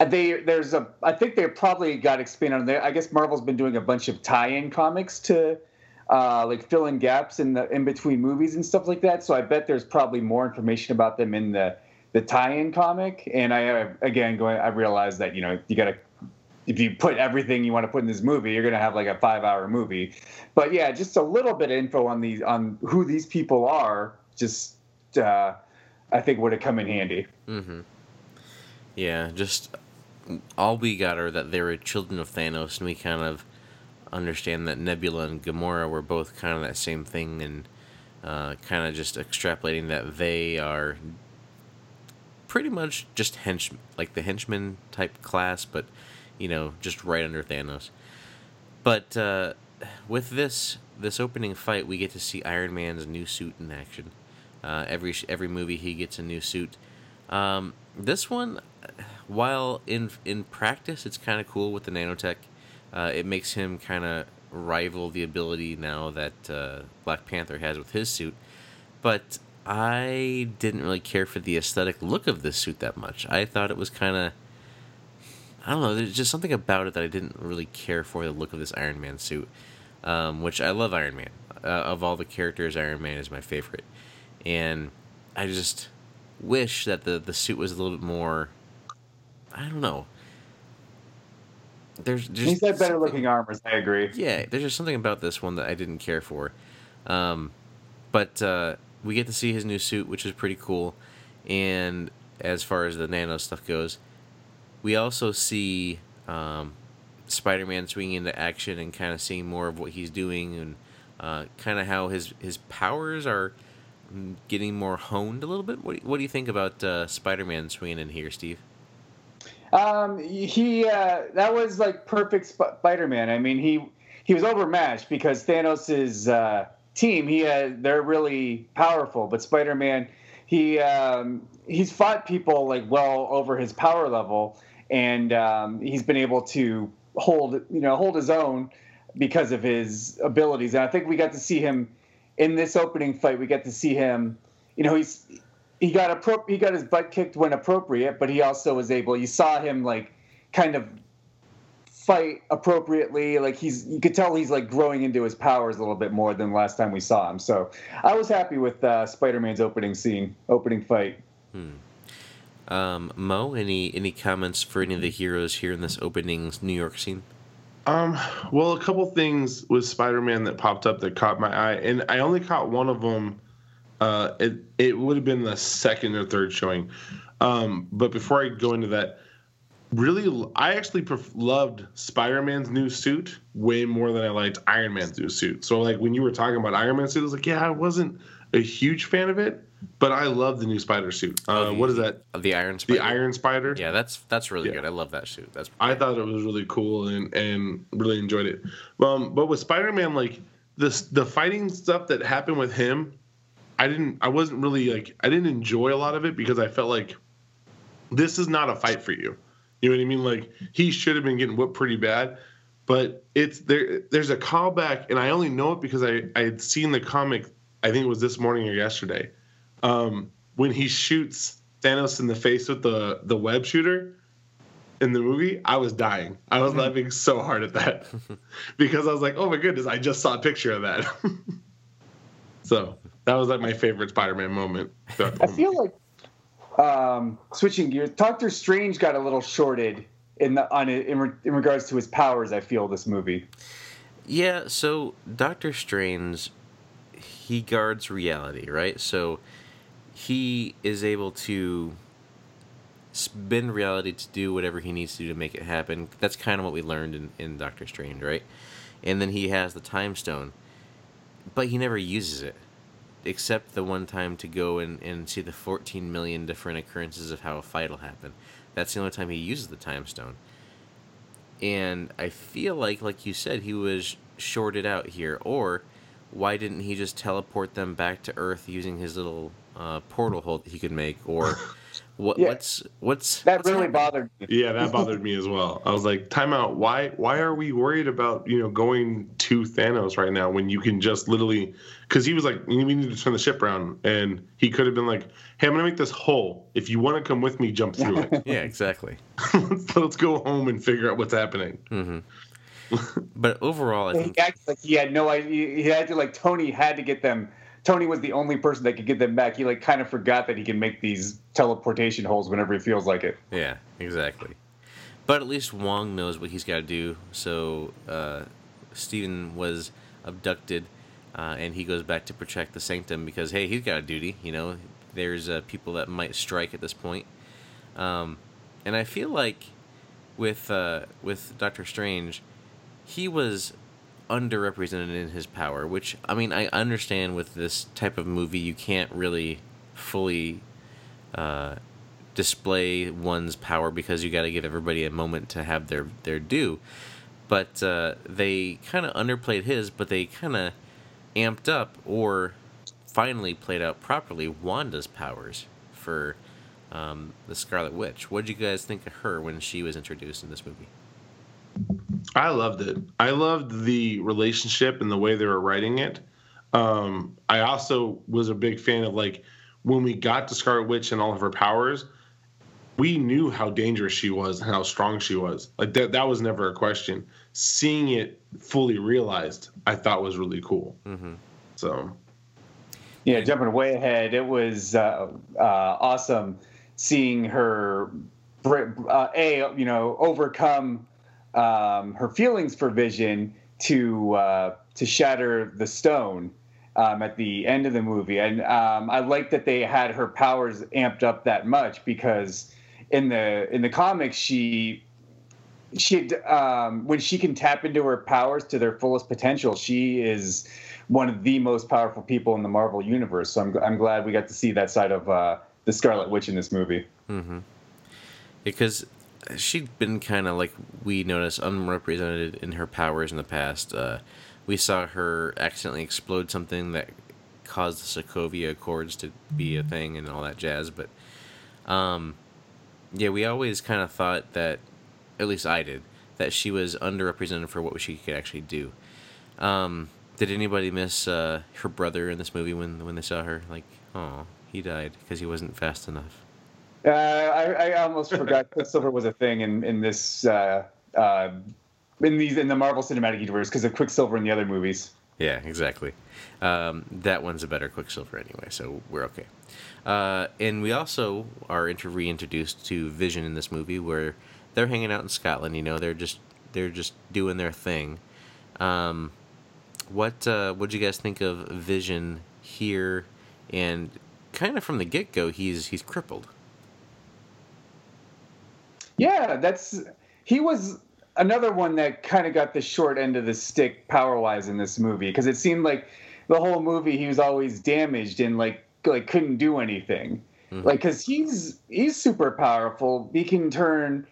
Uh, they there's a I think they probably got expanded on there. I guess Marvel's been doing a bunch of tie-in comics to uh, like fill in gaps in the in between movies and stuff like that. So I bet there's probably more information about them in the the tie-in comic. And I again going I realized that you know you got to if you put everything you want to put in this movie, you're gonna have like a five hour movie. But yeah, just a little bit of info on these on who these people are. Just uh, I think would have come in handy. Mm-hmm. Yeah, just all we got are that they were children of Thanos, and we kind of understand that Nebula and Gamora were both kind of that same thing, and uh, kind of just extrapolating that they are pretty much just henchmen, like the henchman type class, but you know, just right under Thanos. But uh, with this this opening fight, we get to see Iron Man's new suit in action. Uh, every every movie, he gets a new suit. Um, this one, while in in practice, it's kind of cool with the nanotech. Uh, it makes him kind of rival the ability now that uh, Black Panther has with his suit. But I didn't really care for the aesthetic look of this suit that much. I thought it was kind of I don't know. There's just something about it that I didn't really care for the look of this Iron Man suit, um, which I love Iron Man. Uh, of all the characters, Iron Man is my favorite, and I just wish that the the suit was a little bit more. I don't know. There's, there's he's got better looking armors. I agree. Yeah, there's just something about this one that I didn't care for, um, but uh, we get to see his new suit, which is pretty cool, and as far as the nano stuff goes, we also see um, Spider Man swinging into action and kind of seeing more of what he's doing and uh, kind of how his his powers are getting more honed a little bit. What what do you think about uh, Spider Man swinging in here, Steve? Um, he uh, that was like perfect Spider-Man. I mean, he he was overmatched because Thanos's uh, team. He had, they're really powerful, but Spider-Man he um, he's fought people like well over his power level, and um, he's been able to hold you know hold his own because of his abilities. And I think we got to see him in this opening fight. We got to see him. You know, he's he got appro- he got his butt kicked when appropriate, but he also was able. You saw him like kind of fight appropriately. Like he's you could tell he's like growing into his powers a little bit more than last time we saw him. So I was happy with uh, Spider-Man's opening scene, opening fight. Hmm. Um, Mo, any any comments for any of the heroes here in this opening New York scene? Um, well, a couple things with Spider-Man that popped up that caught my eye, and I only caught one of them uh, it it would have been the second or third showing. Um, but before I go into that, really, I actually pref- loved Spider Man's new suit way more than I liked Iron Man's new suit. So like when you were talking about Iron Man's suit, I was like, yeah, I wasn't a huge fan of it, but I love the new Spider suit. Uh, oh, the, what is that? The Iron Spider. The Iron Spider. Yeah, that's that's really yeah. good. I love that suit. That's. I thought it was really cool and and really enjoyed it. Um, but with Spider Man, like this the fighting stuff that happened with him I didn't I wasn't really like I didn't enjoy a lot of it because I felt like this is not a fight for you. You know what I mean? Like he should have been getting whipped pretty bad, but it's there. There's a callback, and I only know it because I I had seen the comic. I think it was this morning or yesterday, um, when he shoots Thanos in the face with the the web shooter in the movie. I was dying. I was laughing so hard at that because I was like, oh my goodness, I just saw a picture of that. so that was like my favorite Spider-Man moment. I feel like um, switching gears, Doctor Strange got a little shorted in the on in, in regards to his powers. I feel this movie. Yeah, so Doctor Strange, he guards reality, right? So he is able to spin reality to do whatever he needs to do to make it happen. That's kind of what we learned in, in Doctor Strange, right? And then he has the time stone, but he never uses it except the one time to go and, and see the 14 million different occurrences of how a fight will happen. That's the only time he uses the time stone. and I feel like, like you said, he was shorted out here. Or why didn't he just teleport them back to Earth using his little uh, portal hole that he could make? Or what, yeah. what's what's that what's really happening? bothered me? Yeah, that bothered me as well. I was like, time out. Why why are we worried about you know going to Thanos right now when you can just literally? Because he was like, we need to turn the ship around, and he could have been like, hey, I'm gonna make this hole. If you want to come with me, jump through it. yeah, exactly. let's, let's go home and figure out what's happening. Mm-hmm. but overall, I think he acted like he had no idea. He had to like Tony had to get them. Tony was the only person that could get them back. He like kind of forgot that he can make these teleportation holes whenever he feels like it. Yeah, exactly. But at least Wong knows what he's got to do. So uh, Stephen was abducted, uh, and he goes back to protect the sanctum because hey, he's got a duty. You know, there's uh, people that might strike at this point. Um, and I feel like with uh, with Doctor Strange, he was underrepresented in his power, which I mean I understand with this type of movie you can't really fully uh, display one's power because you got to give everybody a moment to have their their due. But uh, they kind of underplayed his, but they kind of amped up or finally played out properly Wanda's powers for um, the Scarlet Witch. What did you guys think of her when she was introduced in this movie? I loved it. I loved the relationship and the way they were writing it. Um, I also was a big fan of like when we got to Scarlet Witch and all of her powers, we knew how dangerous she was and how strong she was. Like that that was never a question. Seeing it fully realized, I thought was really cool. Mm-hmm. So, yeah, jumping way ahead, it was uh, uh, awesome seeing her uh, a you know overcome um, her feelings for Vision to uh, to shatter the stone um, at the end of the movie, and um, I like that they had her powers amped up that much because in the in the comics she she um, when she can tap into her powers to their fullest potential, she is one of the most powerful people in the Marvel universe. So I'm I'm glad we got to see that side of uh, the Scarlet Witch in this movie. Mm-hmm. Because she'd been kind of like we noticed unrepresented in her powers in the past. Uh, we saw her accidentally explode something that caused the Sokovia Accords to be a thing and all that jazz. But um, yeah, we always kind of thought that, at least I did, that she was underrepresented for what she could actually do. Um, did anybody miss uh, her brother in this movie when when they saw her? Like, oh, he died because he wasn't fast enough. Uh, I, I almost forgot Quicksilver was a thing in in this uh, uh, in these in the Marvel Cinematic Universe because of Quicksilver in the other movies. Yeah, exactly. Um, that one's a better Quicksilver anyway, so we're okay. Uh, and we also are inter- reintroduced to Vision in this movie, where they're hanging out in Scotland. You know, they're just they're just doing their thing. Um, what uh, what do you guys think of Vision here? And kind of from the get go, he's he's crippled. Yeah, that's he was another one that kind of got the short end of the stick power wise in this movie because it seemed like the whole movie he was always damaged and like like couldn't do anything. Mm-hmm. Like cuz he's he's super powerful. He can turn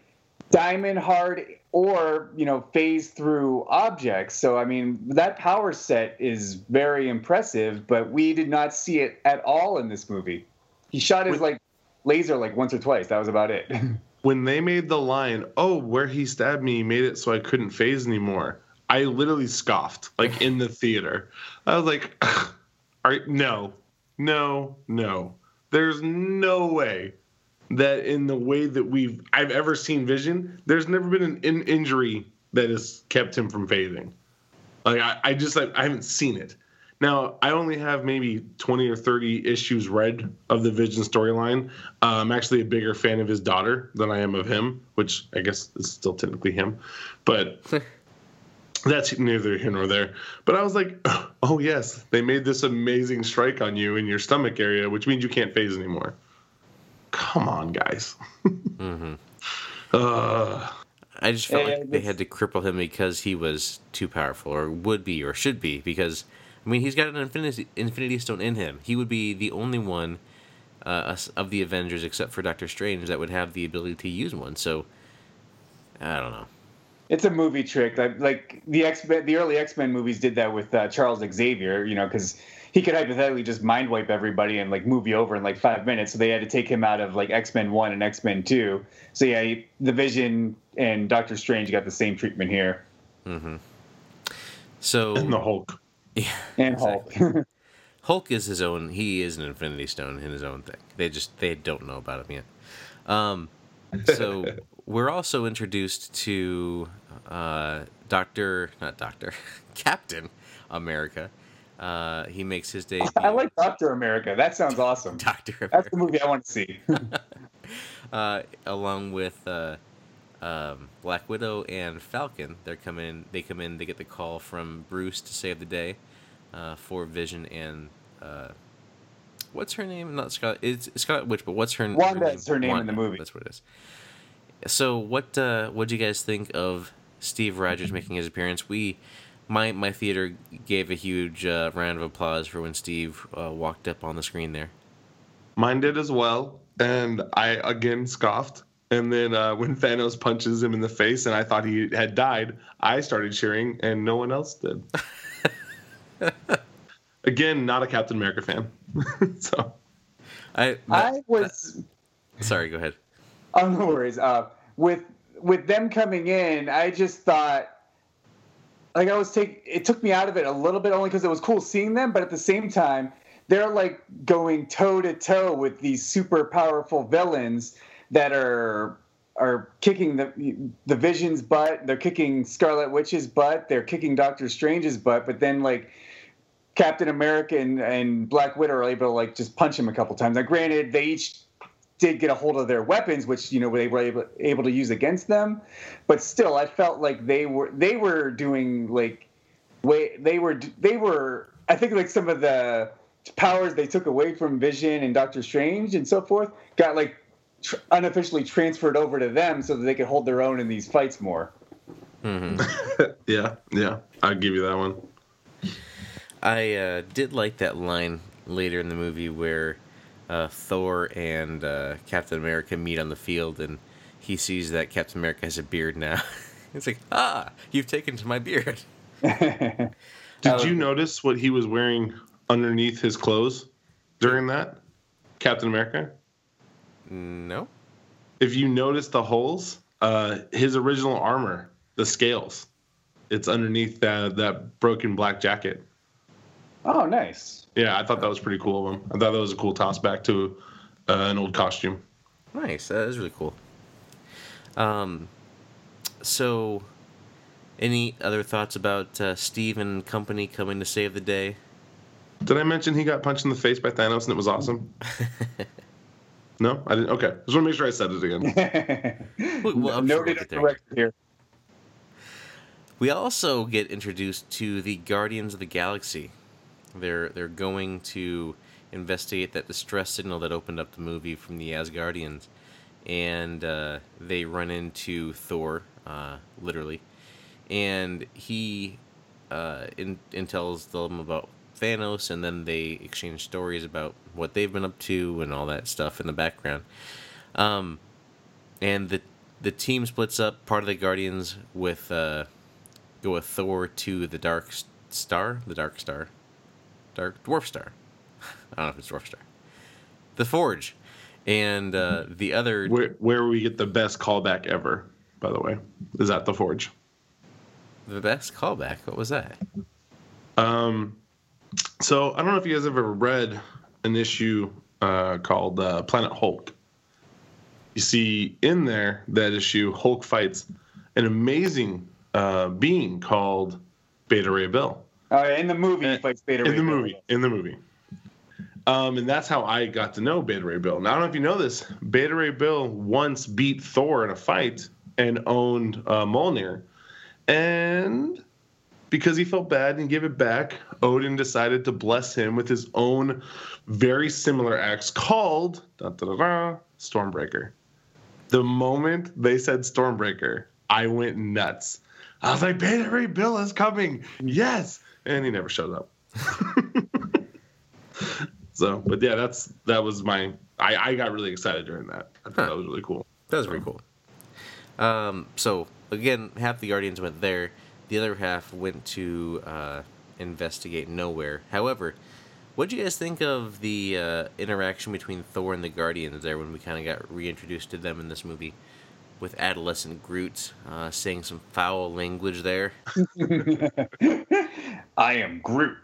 diamond hard or, you know, phase through objects. So I mean, that power set is very impressive, but we did not see it at all in this movie. He shot his like laser like once or twice. That was about it. when they made the line, "Oh, where he stabbed me, he made it so I couldn't phase anymore," I literally scoffed, like in the theater. I was like, "Are no, no, no. There's no way that in the way that we've I've ever seen Vision, there's never been an in- injury that has kept him from phasing. Like I, I just like I haven't seen it. Now, I only have maybe 20 or 30 issues read of the Vision storyline. Uh, I'm actually a bigger fan of his daughter than I am of him, which I guess is still technically him. But that's neither here nor there. But I was like, oh, yes, they made this amazing strike on you in your stomach area, which means you can't phase anymore. Come on, guys. mm-hmm. uh, I just felt like they had to cripple him because he was too powerful, or would be, or should be, because I mean, he's got an Infinity Infinity Stone in him. He would be the only one uh, of the Avengers, except for Doctor Strange, that would have the ability to use one. So, I don't know. it's a movie trick. Like, like the X the early X Men movies did that with uh, Charles Xavier. You know, because he could hypothetically just mind wipe everybody and like move you over in like five minutes. So they had to take him out of like X Men One and X Men Two. So yeah, he, the Vision and Doctor Strange got the same treatment here. Mm-hmm. So and the Hulk. Yeah, and exactly. Hulk. Hulk is his own. He is an Infinity Stone in his own thing. They just they don't know about him yet. Um, so we're also introduced to uh, Doctor, not Doctor, Captain America. Uh, he makes his debut. I like Doctor America. That sounds awesome. Doctor That's the movie I want to see. uh, along with uh, um, Black Widow and Falcon, they're coming. They come in. They get the call from Bruce to save the day uh, for Vision and uh, what's her name? Not Scott. It's Scott Witch, but what's her, Wanda her name? her name Wanda. in the movie. That's what it is. So what uh, what do you guys think of Steve Rogers making his appearance? We my my theater gave a huge uh, round of applause for when Steve uh, walked up on the screen there. Mine did as well, and I again scoffed. And then uh, when Thanos punches him in the face, and I thought he had died, I started cheering, and no one else did. again, not a Captain America fan. so, I I was. Sorry, go ahead. Oh no worries. Uh, with with them coming in, I just thought like I was take it took me out of it a little bit only because it was cool seeing them, but at the same time, they're like going toe to toe with these super powerful villains that are are kicking the the Vision's butt. They're kicking Scarlet Witch's butt. They're kicking Doctor Strange's butt. But then like Captain America and, and Black Widow are able to like just punch him a couple times. Now, granted, they each did get a hold of their weapons, which you know they were able, able to use against them. But still, I felt like they were they were doing like way they were they were I think like some of the powers they took away from Vision and Doctor Strange and so forth got like tr- unofficially transferred over to them so that they could hold their own in these fights more. Mm-hmm. yeah, yeah, I'll give you that one. I uh, did like that line later in the movie where uh, Thor and uh, Captain America meet on the field, and he sees that Captain America has a beard now. it's like, ah, you've taken to my beard. Did you notice what he was wearing underneath his clothes during that, Captain America? No. If you notice the holes, uh, his original armor, the scales, it's underneath that that broken black jacket. Oh, nice. Yeah, I thought that was pretty cool of him. I thought that was a cool toss back to uh, an old costume. Nice. That is really cool. Um, so, any other thoughts about uh, Steve and company coming to save the day? Did I mention he got punched in the face by Thanos and it was awesome? no, I didn't. Okay, just want to make sure I said it again. well, well, Noted sure we'll here. We also get introduced to the Guardians of the Galaxy. They're they're going to investigate that distress signal that opened up the movie from the Asgardians, and uh, they run into Thor, uh, literally, and he uh, in, in tells them about Thanos, and then they exchange stories about what they've been up to and all that stuff in the background. Um, and the the team splits up. Part of the Guardians with uh, go with Thor to the Dark Star, the Dark Star, Dark Dwarf Star. I don't know if it's Dwarf Star. The Forge, and uh, the other where where we get the best callback ever. By the way, is that the Forge. The best callback. What was that? Um, so I don't know if you guys have ever read an issue uh, called uh, Planet Hulk. You see in there that issue, Hulk fights an amazing uh, being called Beta Ray Bill. Oh, in the movie, he fights Beta Ray. In the Bill. movie, in the movie. Um, and that's how I got to know Beta Ray Bill. Now I don't know if you know this. Beta Ray Bill once beat Thor in a fight and owned uh, Mjolnir, and because he felt bad and gave it back, Odin decided to bless him with his own very similar axe called da, da, da, Stormbreaker. The moment they said Stormbreaker, I went nuts. I was like, Beta Ray Bill is coming. Yes and he never showed up. so, but yeah, that's that was my. I I got really excited during that. I thought huh. that was really cool. That was really cool. Um, so again, half the Guardians went there. The other half went to uh, investigate Knowhere. However, what do you guys think of the uh, interaction between Thor and the Guardians there when we kind of got reintroduced to them in this movie? With adolescent Groot uh, saying some foul language there. I am Groot.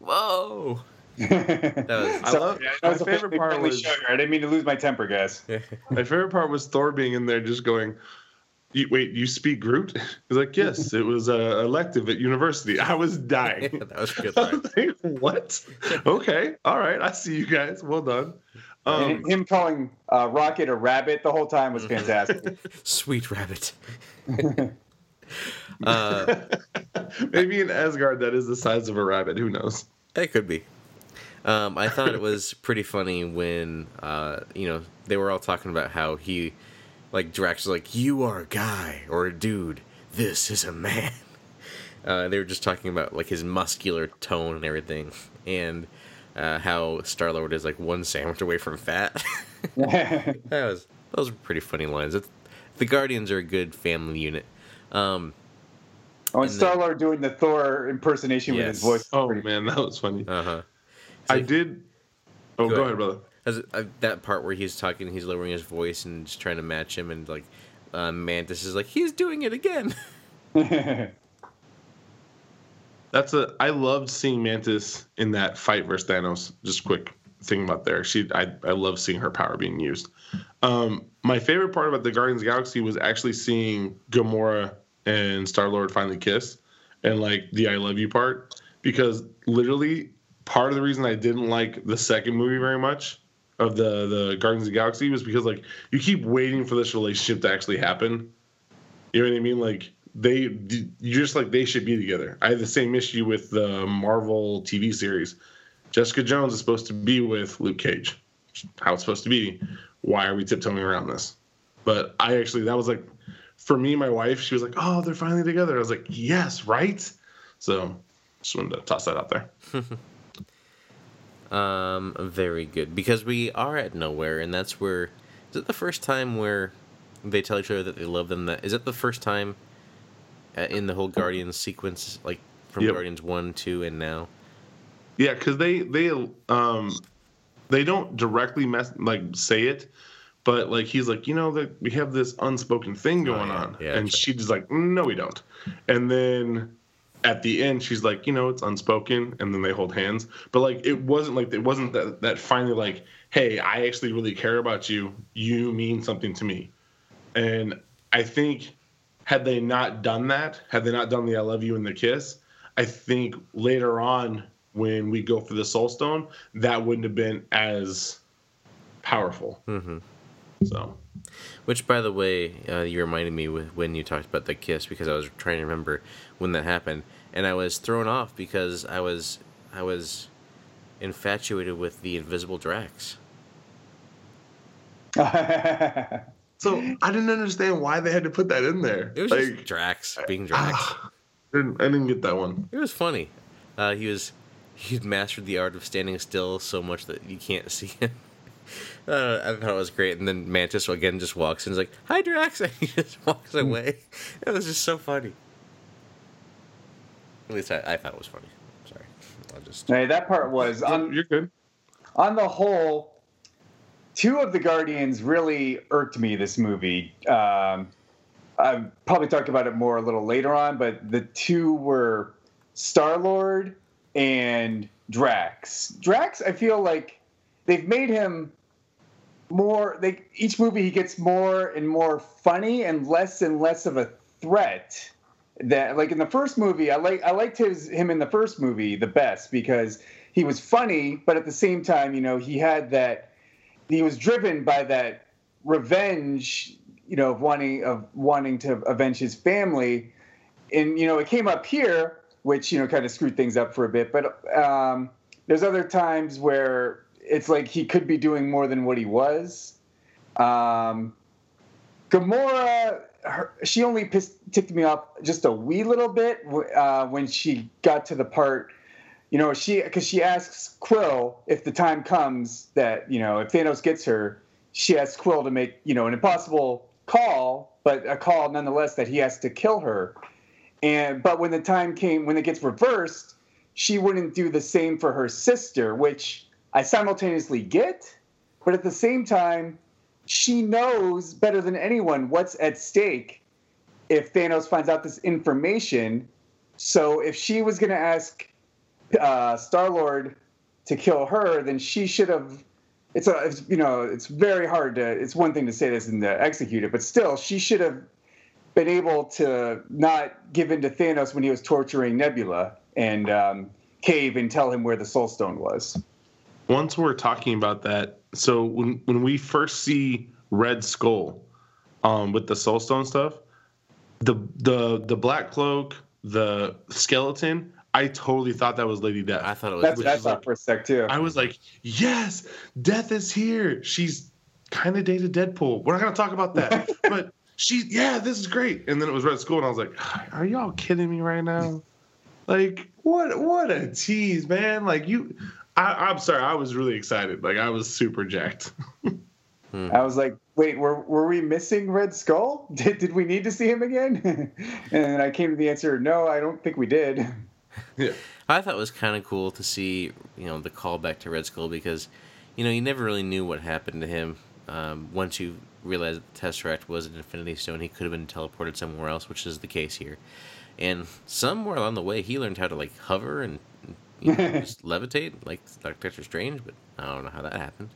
Whoa! that was, I love, yeah, my favorite part was. Sugar. I didn't mean to lose my temper, guys. my favorite part was Thor being in there, just going, you, "Wait, you speak Groot?" He's like, "Yes, it was uh, elective at university." I was dying. Yeah, that was good. Was like, what? okay, all right. I see you guys. Well done. Um, him calling uh, Rocket a rabbit the whole time was fantastic. Sweet rabbit. uh, Maybe in Asgard that is the size of a rabbit. Who knows? It could be. Um, I thought it was pretty funny when uh, you know they were all talking about how he, like Drax, was like, "You are a guy or a dude. This is a man." Uh, they were just talking about like his muscular tone and everything, and uh, how Star Lord is like one sandwich away from fat. that was those were pretty funny lines. It's, the Guardians are a good family unit. Um, oh, and Star Lord doing the Thor impersonation yes. with his voice. Oh man, that was funny. Uh huh. I did. Oh, go, go ahead, brother. As, uh, that part where he's talking, he's lowering his voice and just trying to match him, and like uh, Mantis is like, he's doing it again. That's a. I loved seeing Mantis in that fight versus Thanos. Just quick thing about there. She, I, I love seeing her power being used. Um, my favorite part about the Guardians the Galaxy was actually seeing Gamora and Star Lord finally kiss, and like the "I love you" part, because literally part of the reason I didn't like the second movie very much of the the Guardians of the Galaxy was because like you keep waiting for this relationship to actually happen. You know what I mean? Like they you just like they should be together. I had the same issue with the Marvel TV series. Jessica Jones is supposed to be with Luke Cage. How it's supposed to be. Why are we tiptoeing around this? But I actually that was like for me, my wife, she was like, "Oh, they're finally together." I was like, "Yes, right." So just wanted to toss that out there. Um, very good because we are at Knowhere, and that's where. Is it the first time where they tell each other that they love them? That is it the first time uh, in the whole Guardians sequence, like from yep. Guardians one, two, and now. Yeah, because they they um they don't directly mess like say it, but like he's like you know that we have this unspoken thing oh, going oh, yeah. on, yeah, and she's like no we don't, and then at the end she's like you know it's unspoken and then they hold hands. But like it wasn't like it wasn't that that finally like hey i actually really care about you. You mean something to me. And i think had they not done that had they not done the i love you and the kiss i think later on when we go for the soul stone that wouldn't have been as powerful. Mm-hmm. so. Which, by the way, uh, you reminded me with when you talked about the kiss because I was trying to remember when that happened, and I was thrown off because I was I was infatuated with the invisible Drax. so I didn't understand why they had to put that in there. It was like, just Drax being Drax. I didn't, I didn't get that one. It was funny. Uh, he was he mastered the art of standing still so much that you can't see him. Uh, I thought it was great, and then Mantis again just walks in, and is like, "Hi, Drax," and he just walks hmm. away. it was just so funny. At least I, I thought it was funny. Sorry, I'll just. Hey, that part was on. You're good. On the whole, two of the Guardians really irked me. This movie. Um, I've probably talked about it more a little later on, but the two were Star Lord and Drax. Drax, I feel like they've made him more they each movie he gets more and more funny and less and less of a threat that like in the first movie i like i liked his him in the first movie the best because he was funny but at the same time you know he had that he was driven by that revenge you know of wanting of wanting to avenge his family and you know it came up here which you know kind of screwed things up for a bit but um there's other times where it's like he could be doing more than what he was. Um, Gamora, her, she only pissed, ticked me off just a wee little bit uh, when she got to the part, you know, she because she asks Quill if the time comes that you know if Thanos gets her, she asks Quill to make you know an impossible call but a call nonetheless that he has to kill her. And but when the time came, when it gets reversed, she wouldn't do the same for her sister, which I simultaneously get, but at the same time, she knows better than anyone what's at stake if Thanos finds out this information. So if she was going to ask uh, Star Lord to kill her, then she should have. It's a, it's, you know, it's very hard to. It's one thing to say this and to execute it, but still, she should have been able to not give in to Thanos when he was torturing Nebula and um, cave and tell him where the Soul Stone was. Once we're talking about that, so when when we first see Red Skull, um, with the Soul Stone stuff, the the the Black Cloak, the skeleton, I totally thought that was Lady Death. I thought it was. That's what I thought like, for a sec too. I was like, yes, Death is here. She's kind of dated Deadpool. We're not gonna talk about that, but she, yeah, this is great. And then it was Red Skull, and I was like, are y'all kidding me right now? Like, what? What a tease, man! Like you, I, am sorry, I was really excited. Like I was super jacked. hmm. I was like, wait, were were we missing Red Skull? Did did we need to see him again? and I came to the answer, no, I don't think we did. yeah. I thought it was kind of cool to see, you know, the callback to Red Skull because, you know, you never really knew what happened to him. Um, once you realized that the Tesseract was an Infinity Stone, he could have been teleported somewhere else, which is the case here. And somewhere along the way, he learned how to like hover and you know, just levitate, like Doctor Strange. But I don't know how that happened.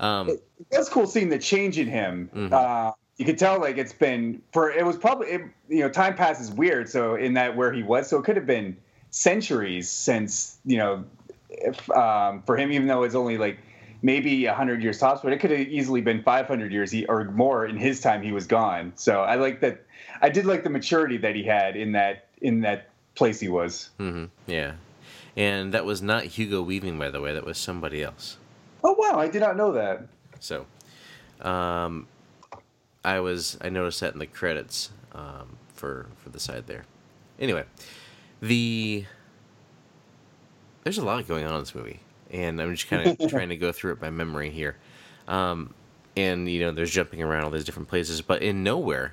Um, it, was cool seeing the change in him. Mm-hmm. Uh, you could tell like it's been for it was probably it, you know time passes weird. So in that where he was, so it could have been centuries since you know if, um, for him, even though it's only like maybe 100 years tops, but it could have easily been 500 years or more in his time he was gone. So I like that. I did like the maturity that he had in that in that place he was. Mm-hmm. Yeah, and that was not Hugo Weaving, by the way. That was somebody else. Oh wow! I did not know that. So, um, I was I noticed that in the credits um, for for the side there. Anyway, the there's a lot going on in this movie, and I'm just kind of trying to go through it by memory here. Um, and you know, there's jumping around all these different places, but in Knowhere,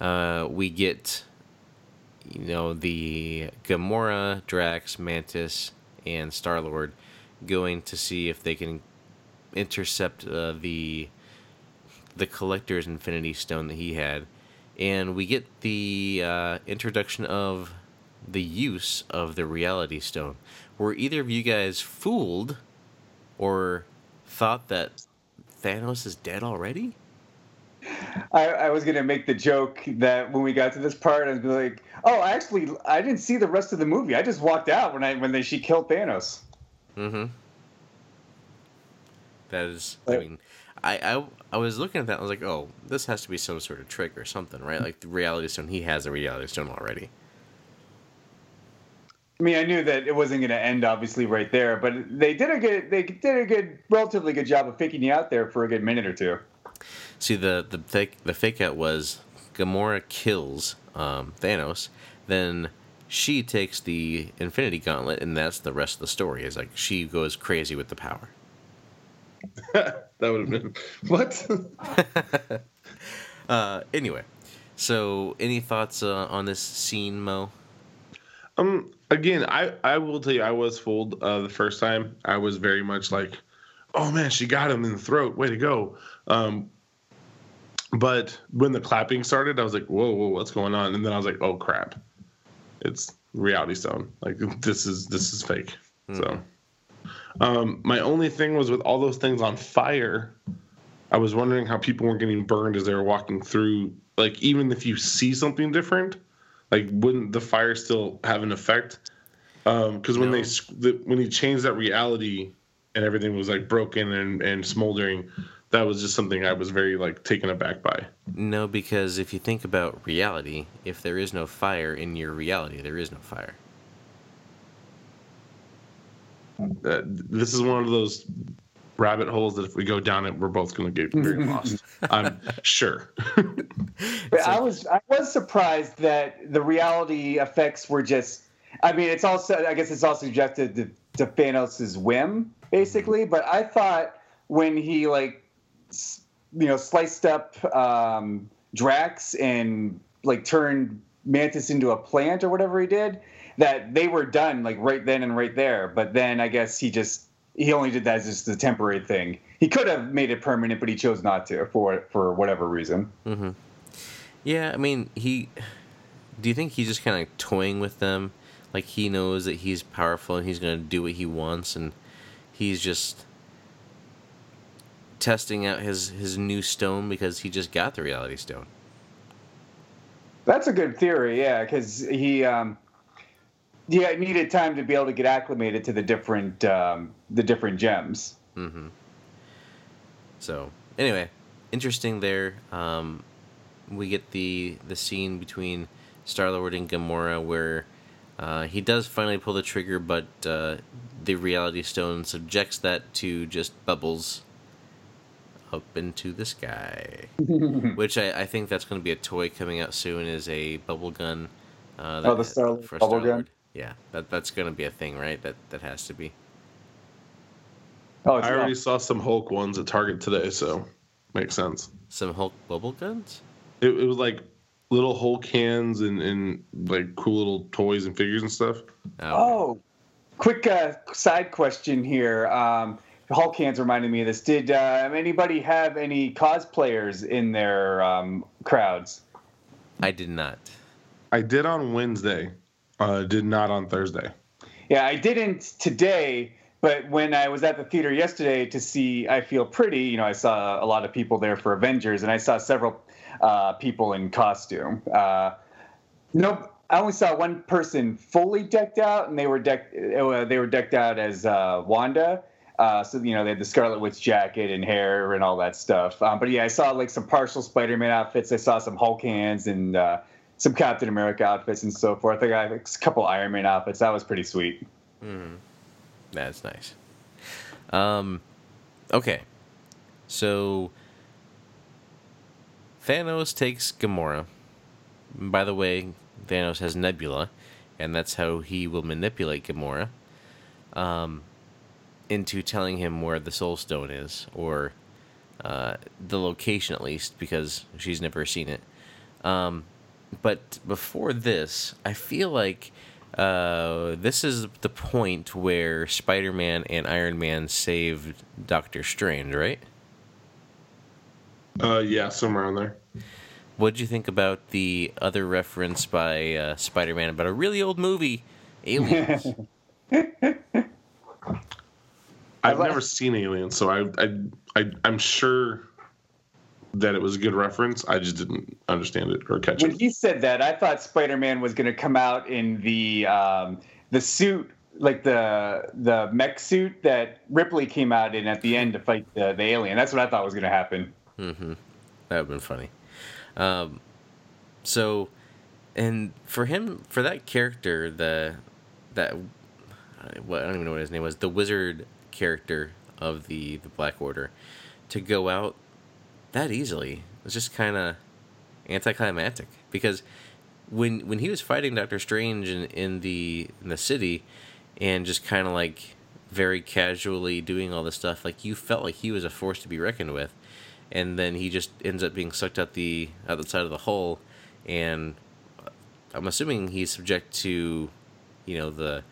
uh, we get you know the Gamora, Drax, Mantis, and Star Lord going to see if they can intercept uh, the the collector's Infinity Stone that he had, and we get the uh, introduction of the use of the Reality Stone. Were either of you guys fooled or thought that Thanos is dead already? I, I, was gonna make the joke that when we got to this part, I'd be like, "Oh, actually, I didn't see the rest of the movie. I just walked out when I when they she killed Thanos." Mm-hmm. That is, I mean, I, I I was looking at that. And I was like, "Oh, this has to be some sort of trick or something, right? Like the Reality Stone. He has a Reality Stone already." I mean, I knew that it wasn't going to end obviously right there, but they did a good, they did a good, relatively good job of faking you out there for a good minute or two. See, the the fake the fake out was Gamora kills um, Thanos, then she takes the Infinity Gauntlet, and that's the rest of the story. Is like she goes crazy with the power. that would have been what? uh, anyway, so any thoughts uh, on this scene, Mo? Um, again, I I will tell you, I was fooled uh, the first time. I was very much like, oh man, she got him in the throat. Way to go. Um, but when the clapping started, I was like, whoa, whoa, what's going on? And then I was like, oh crap, it's Reality Stone. Like this is this is fake. Mm. So, um, my only thing was with all those things on fire. I was wondering how people weren't getting burned as they were walking through. Like even if you see something different, like wouldn't the fire still have an effect? Because um, when no. they the, when he changed that reality and everything was like broken and and smoldering, that was just something I was very like taken aback by. No, because if you think about reality, if there is no fire in your reality, there is no fire. Uh, this is one of those rabbit holes that if we go down it, we're both going to get very lost. I'm sure. but I was I was surprised that the reality effects were just. I mean, it's also I guess it's all suggested to, to Thanos' whim, basically. But I thought when he like, you know, sliced up um, Drax and like turned Mantis into a plant or whatever he did, that they were done like right then and right there. But then I guess he just he only did that as just a temporary thing. He could have made it permanent, but he chose not to for for whatever reason. Mm-hmm. Yeah, I mean, he. Do you think he's just kind of toying with them? Like he knows that he's powerful and he's going to do what he wants, and he's just testing out his his new stone because he just got the reality stone. That's a good theory, yeah, because he um, yeah needed time to be able to get acclimated to the different um, the different gems. Mm-hmm. So anyway, interesting there. Um, we get the the scene between Star Lord and Gamora where uh, he does finally pull the trigger, but uh, the Reality Stone subjects that to just bubbles up into the sky. Which I, I, think that's going to be a toy coming out soon. Is a bubble gun. Uh, oh, the Star for bubble Star-Lord. gun. Yeah, that that's going to be a thing, right? That that has to be. Oh, I already saw some Hulk ones at Target today, so makes sense. Some Hulk bubble guns. It, it was like little Hulk hands and, and like cool little toys and figures and stuff. Oh, oh quick uh, side question here. Um, Hulk hands reminded me of this. Did uh, anybody have any cosplayers in their um, crowds? I did not. I did on Wednesday. Uh, did not on Thursday. Yeah, I didn't today. But when I was at the theater yesterday to see I Feel Pretty, you know, I saw a lot of people there for Avengers, and I saw several uh, people in costume. Uh, no, I only saw one person fully decked out, and they were decked. Uh, they were decked out as uh, Wanda. Uh, so you know they had the Scarlet Witch jacket and hair and all that stuff. Um, but yeah, I saw like some partial Spider-Man outfits. I saw some Hulk hands and uh, some Captain America outfits and so forth. I got a couple Iron Man outfits. That was pretty sweet. Mm. That's nice. Um, okay, so Thanos takes Gamora. By the way, Thanos has Nebula, and that's how he will manipulate Gamora um, into telling him where the Soul Stone is, or uh, the location at least, because she's never seen it. Um, but before this, I feel like uh, this is the point where Spider Man and Iron Man saved Doctor Strange, right? Uh, yeah, somewhere on there. What did you think about the other reference by uh, Spider Man about a really old movie, Aliens? I've never seen Aliens, so I, I, I, I'm sure that it was a good reference. I just didn't understand it or catch when it. When he said that, I thought Spider Man was going to come out in the um, the suit, like the the mech suit that Ripley came out in at the end to fight the, the alien. That's what I thought was going to happen. Mm-hmm. That would have been funny. Um, so, and for him, for that character, the that what I don't even know what his name was, the wizard character of the the Black Order, to go out that easily was just kind of anticlimactic. Because when when he was fighting Doctor Strange in, in the in the city and just kind of like very casually doing all this stuff like you felt like he was a force to be reckoned with. And then he just ends up being sucked out the out the side of the hole. And I'm assuming he's subject to you know the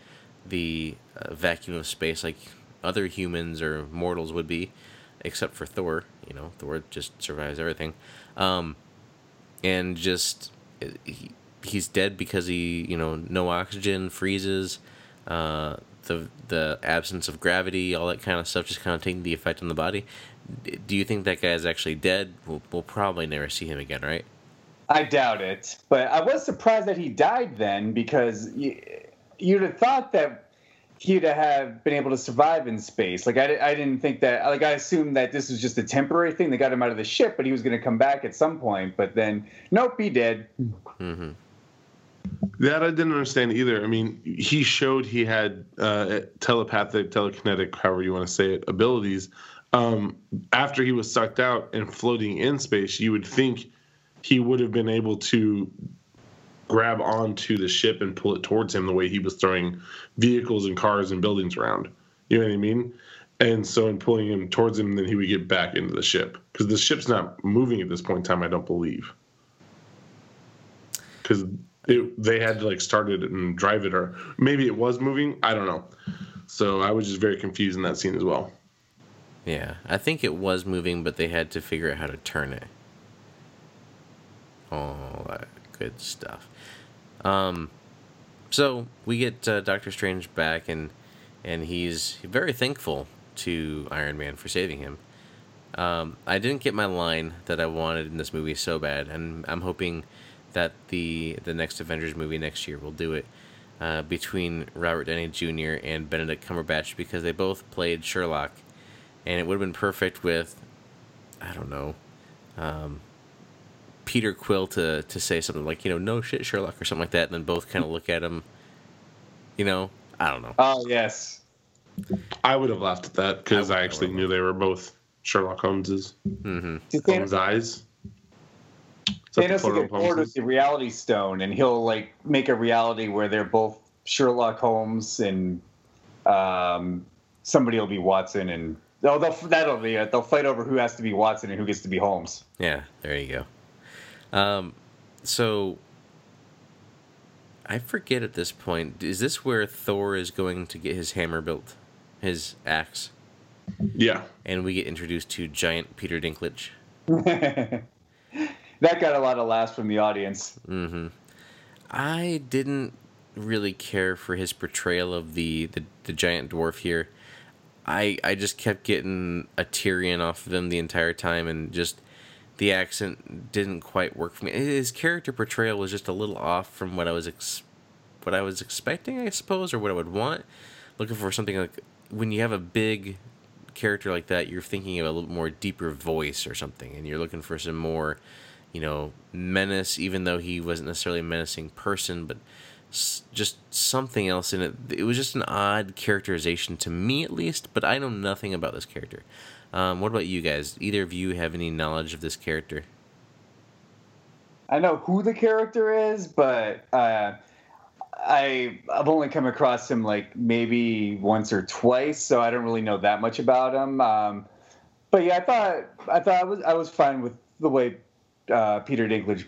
the uh, vacuum of space like other humans or mortals would be except for Thor. You know, Thor just survives everything, um, and just he, he's dead because he you know no oxygen freezes. Uh, the the absence of gravity, all that kind of stuff, just kind of taking the effect on the body. Do you think that guy is actually dead? We'll, we'll probably never see him again, right? I doubt it, but I was surprised that he died then because you, you'd have thought that he to have been able to survive in space. Like I, I didn't think that. Like I assumed that this was just a temporary thing. They got him out of the ship, but he was going to come back at some point. But then, nope, he did. Mm-hmm. That I didn't understand either. I mean, he showed he had uh, telepathic, telekinetic, however you want to say it, abilities. Um, after he was sucked out and floating in space, you would think he would have been able to grab onto the ship and pull it towards him the way he was throwing vehicles and cars and buildings around. You know what I mean? And so in pulling him towards him, then he would get back into the ship because the ship's not moving at this point in time. I don't believe. because they had to like start it and drive it, or maybe it was moving. I don't know. So I was just very confused in that scene as well. Yeah, I think it was moving, but they had to figure out how to turn it. Oh, that good stuff. Um, so we get uh, Doctor Strange back, and and he's very thankful to Iron Man for saving him. Um, I didn't get my line that I wanted in this movie so bad, and I'm hoping that the the next Avengers movie next year will do it uh, between Robert Downey Jr. and Benedict Cumberbatch because they both played Sherlock, and it would have been perfect with, I don't know, um, Peter Quill to to say something like you know no shit Sherlock or something like that, and then both kind of look at him. You know, I don't know. Oh yes, I would have laughed at that because I, I, actually knew they were both Sherlock Holmes's mm-hmm. Holmes' eyes. Thanos will get bored with the reality stone, and he'll like make a reality where they're both Sherlock Holmes and um, somebody will be Watson, and oh, they'll, that'll be it. They'll fight over who has to be Watson and who gets to be Holmes. Yeah, there you go. Um, so I forget at this point. Is this where Thor is going to get his hammer built, his axe? Yeah. And we get introduced to giant Peter Dinklage. that got a lot of laughs from the audience. Mm-hmm. I didn't really care for his portrayal of the, the, the giant dwarf here. I I just kept getting a Tyrion off of him the entire time, and just the accent didn't quite work for me. His character portrayal was just a little off from what I was ex- what I was expecting, I suppose, or what I would want. Looking for something like when you have a big character like that, you're thinking of a little more deeper voice or something, and you're looking for some more, you know, menace. Even though he wasn't necessarily a menacing person, but just something else in it. It was just an odd characterization to me, at least. But I know nothing about this character. Um, what about you guys? Either of you have any knowledge of this character? I know who the character is, but uh, I I've only come across him like maybe once or twice, so I don't really know that much about him. Um, but yeah, I thought I thought I was I was fine with the way uh, Peter Dinklage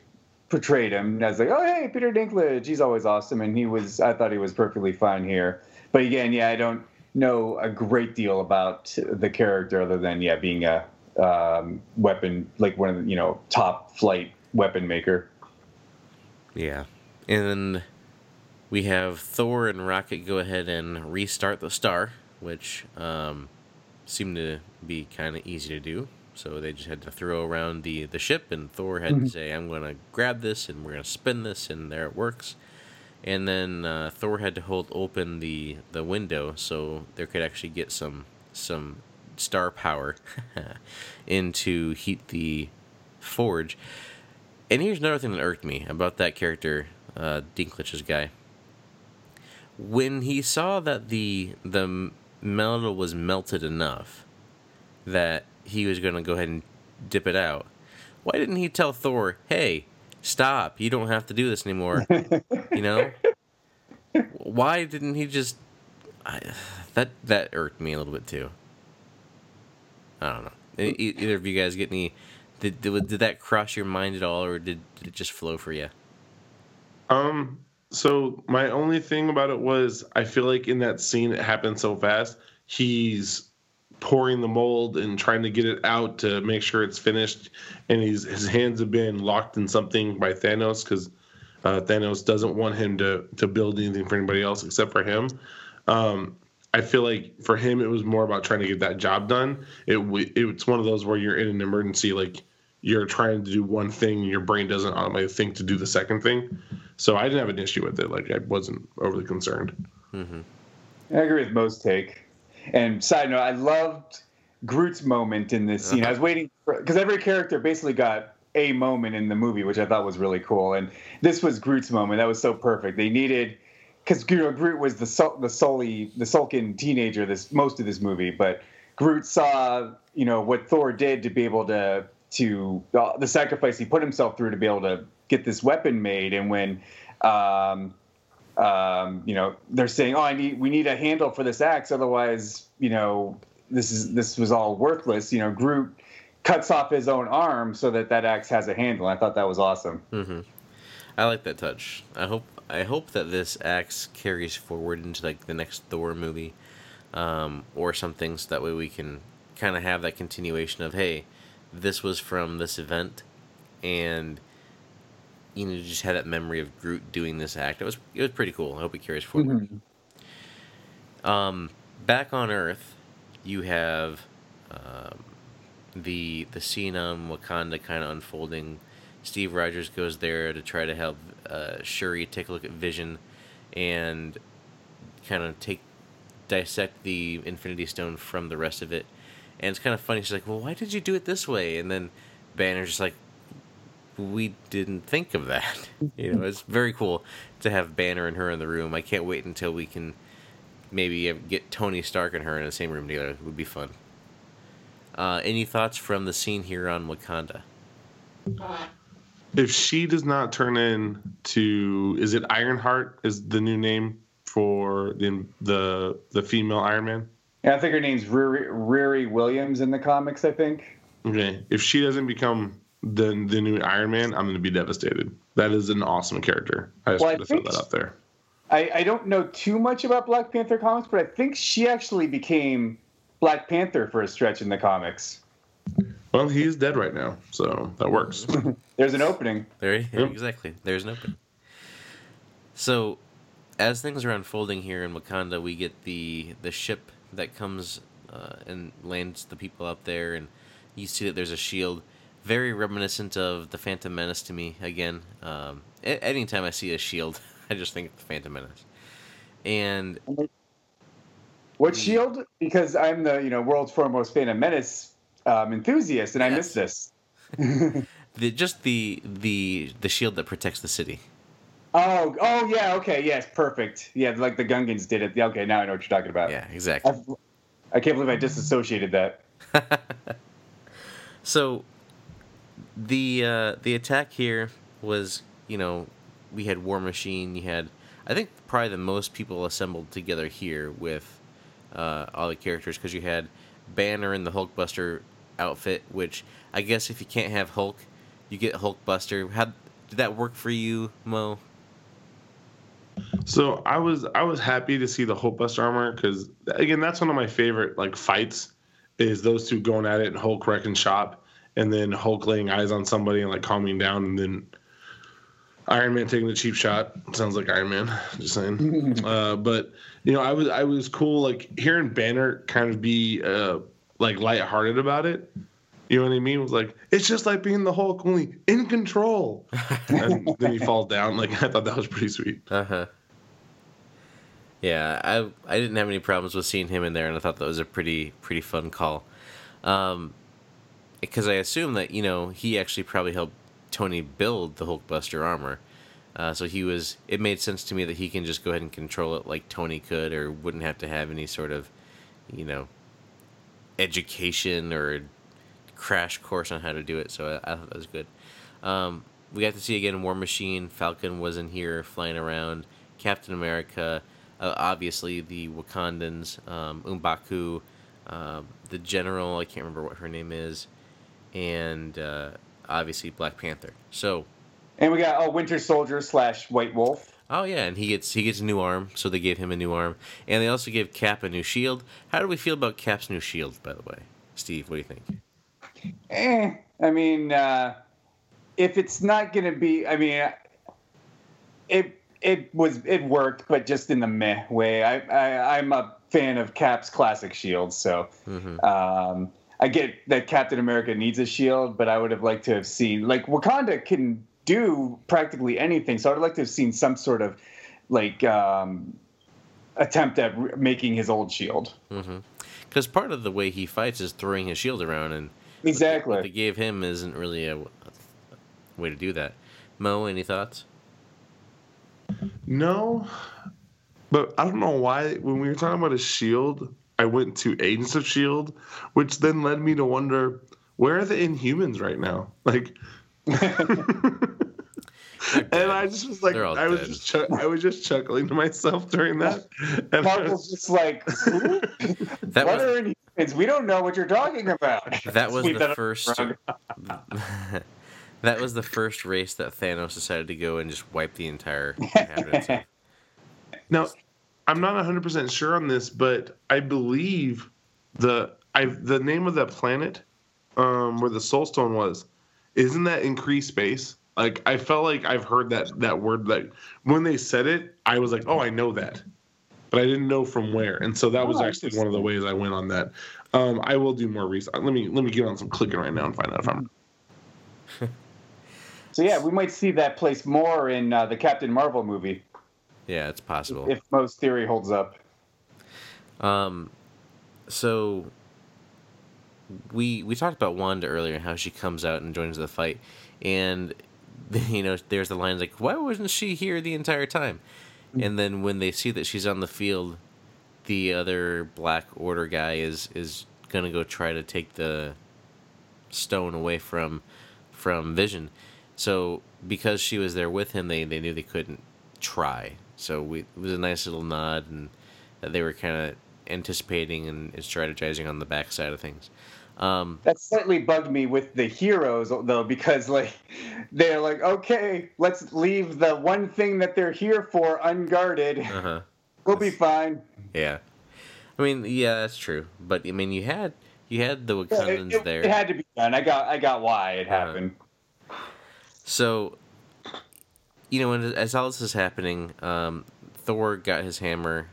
portrayed him. I was like, oh hey, Peter Dinklage, he's always awesome, and he was. I thought he was perfectly fine here. But again, yeah, I don't know a great deal about the character other than yeah, being a um, weapon like one of the you know top flight weapon maker. Yeah, and we have Thor and Rocket go ahead and restart the star, which um, seemed to be kind of easy to do. So they just had to throw around the, the ship, and Thor had mm-hmm. to say, I'm going to grab this, and we're going to spin this, and there it works. And then uh, Thor had to hold open the, the window so there could actually get some some star power in to heat the forge. And here's another thing that irked me about that character, uh, Dinklage's guy when he saw that the the metal was melted enough that he was going to go ahead and dip it out, why didn't he tell Thor, "Hey, stop! You don't have to do this anymore"? you know, why didn't he just? I, that that irked me a little bit too. I don't know. Either of you guys get any? Did, did did that cross your mind at all, or did, did it just flow for you? Um, so my only thing about it was I feel like in that scene it happened so fast. He's pouring the mold and trying to get it out to make sure it's finished, and he's his hands have been locked in something by Thanos because uh, Thanos doesn't want him to to build anything for anybody else except for him. Um, I feel like for him it was more about trying to get that job done. It it's one of those where you're in an emergency, like you're trying to do one thing, and your brain doesn't automatically think to do the second thing. So I didn't have an issue with it. Like I wasn't overly concerned. Mm-hmm. I agree with Mo's take. And side note, I loved Groot's moment in this scene. Uh-huh. I was waiting for because every character basically got a moment in the movie, which I thought was really cool. And this was Groot's moment. That was so perfect. They needed because you know, Groot was the the sully, the sulking teenager this most of this movie, but Groot saw you know what Thor did to be able to to uh, the sacrifice he put himself through to be able to get this weapon made. And when, um, um, you know, they're saying, "Oh, I need we need a handle for this axe, otherwise, you know, this is this was all worthless." You know, Groot cuts off his own arm so that that axe has a handle. I thought that was awesome. Mm-hmm. I like that touch. I hope I hope that this axe carries forward into like the next Thor movie, um, or something, so that way we can kind of have that continuation of hey, this was from this event, and you know just had that memory of Groot doing this act. It was it was pretty cool. I hope it carries forward. Mm-hmm. Um, back on Earth, you have um, the the scene on Wakanda kind of unfolding. Steve Rogers goes there to try to help uh, Shuri take a look at Vision and kind of take dissect the Infinity Stone from the rest of it. And it's kind of funny. She's like, "Well, why did you do it this way?" And then Banner's just like, "We didn't think of that." you know, it's very cool to have Banner and her in the room. I can't wait until we can maybe get Tony Stark and her in the same room together. It would be fun. Uh, any thoughts from the scene here on Wakanda? If she does not turn in to, is it Ironheart? Is the new name for the the the female Iron Man? Yeah, I think her name's Riri, Riri Williams in the comics. I think. Okay, if she doesn't become the the new Iron Man, I'm going to be devastated. That is an awesome character. I just well, want to throw that out there. I, I don't know too much about Black Panther comics, but I think she actually became Black Panther for a stretch in the comics. Well, he's dead right now, so that works. There's an opening. There, yep. exactly. There's an opening. So, as things are unfolding here in Wakanda, we get the the ship that comes uh, and lands the people up there, and you see that there's a shield, very reminiscent of the Phantom Menace to me. Again, um, anytime I see a shield, I just think of the Phantom Menace. And what shield? Because I'm the you know world's foremost Phantom Menace um, enthusiast, and yes. I missed this. the just the the the shield that protects the city. Oh, oh yeah, okay, yes, perfect. Yeah, like the Gungans did it. Okay, now I know what you're talking about. Yeah, exactly. I've, I can not believe I disassociated that. so, the uh, the attack here was, you know, we had War Machine. You had, I think, probably the most people assembled together here with uh, all the characters because you had Banner in the Hulkbuster outfit, which I guess if you can't have Hulk, you get Hulkbuster. How did that work for you, Mo? So I was I was happy to see the Hulkbuster armor because again that's one of my favorite like fights is those two going at it and Hulk wrecking shop and then Hulk laying eyes on somebody and like calming down and then Iron Man taking the cheap shot sounds like Iron Man. Just saying. uh, but you know, I was I was cool like hearing Banner kind of be uh, like lighthearted about it. You know what I mean? It was like it's just like being the Hulk, only in control. and then he falls down. Like I thought that was pretty sweet. Uh huh. Yeah, I I didn't have any problems with seeing him in there, and I thought that was a pretty pretty fun call. Um, because I assume that you know he actually probably helped Tony build the Hulkbuster armor. Uh, so he was. It made sense to me that he can just go ahead and control it like Tony could, or wouldn't have to have any sort of, you know, education or crash course on how to do it. So I, I thought that was good. Um, we got to see again War Machine. Falcon was in here flying around. Captain America. Uh, obviously the Wakandans. Um, M'Baku. Uh, the general. I can't remember what her name is. And uh, obviously Black Panther. So, and we got oh Winter Soldier slash White Wolf. Oh yeah, and he gets he gets a new arm, so they gave him a new arm, and they also gave Cap a new shield. How do we feel about Cap's new shield, by the way, Steve? What do you think? Eh, I mean, uh, if it's not gonna be, I mean, it it was it worked, but just in the meh way. I, I I'm a fan of Cap's classic shield, so mm-hmm. um, I get that Captain America needs a shield, but I would have liked to have seen like Wakanda can do practically anything, so I'd like to have seen some sort of like um, attempt at re- making his old shield. Because mm-hmm. part of the way he fights is throwing his shield around, and exactly what they gave him isn't really a, a way to do that. Mo, any thoughts? No, but I don't know why when we were talking about a shield, I went to Agents of Shield, which then led me to wonder where are the Inhumans right now? Like, and I just was like, I was dead. just ch- I was just chuckling to myself during that. And Mark was just like, that what was, are Inhumans? We don't know what you're talking about. That was the first. That was the first race that Thanos decided to go and just wipe the entire inhabitants. of. Now, I'm not 100 percent sure on this, but I believe the I the name of that planet um, where the Soul Stone was, isn't that increased space? Like I felt like I've heard that that word. Like when they said it, I was like, oh, I know that, but I didn't know from where. And so that was Oh, actually one of the ways I went on that. Um, I will do more research. Let me let me get on some clicking right now and find out if I'm. So yeah, we might see that place more in uh, the Captain Marvel movie Yeah, it's possible. if Mo's theory holds up. Um, so we we talked about Wanda earlier, how she comes out and joins the fight, and you know, there's the line like, "Why wasn't she here the entire time?" And then when they see that she's on the field, the other Black Order guy is is gonna go try to take the stone away from from Vision. So because she was there with him, they they knew they couldn't try. So we, it was a nice little nod, and that they were kind of anticipating and, strategizing on the backside of things. Um, That slightly bugged me with the heroes though, because like they're like, okay, let's leave the one thing that they're here for unguarded. uh-huh. We'll be fine. Yeah, I mean, yeah, that's true. But I mean, you had you had the Yeah, it, Wakandans it- there. it had to be done. I got I got why it Uh-huh. happened. So, you know, when, as all this is happening, um, Thor got his hammer,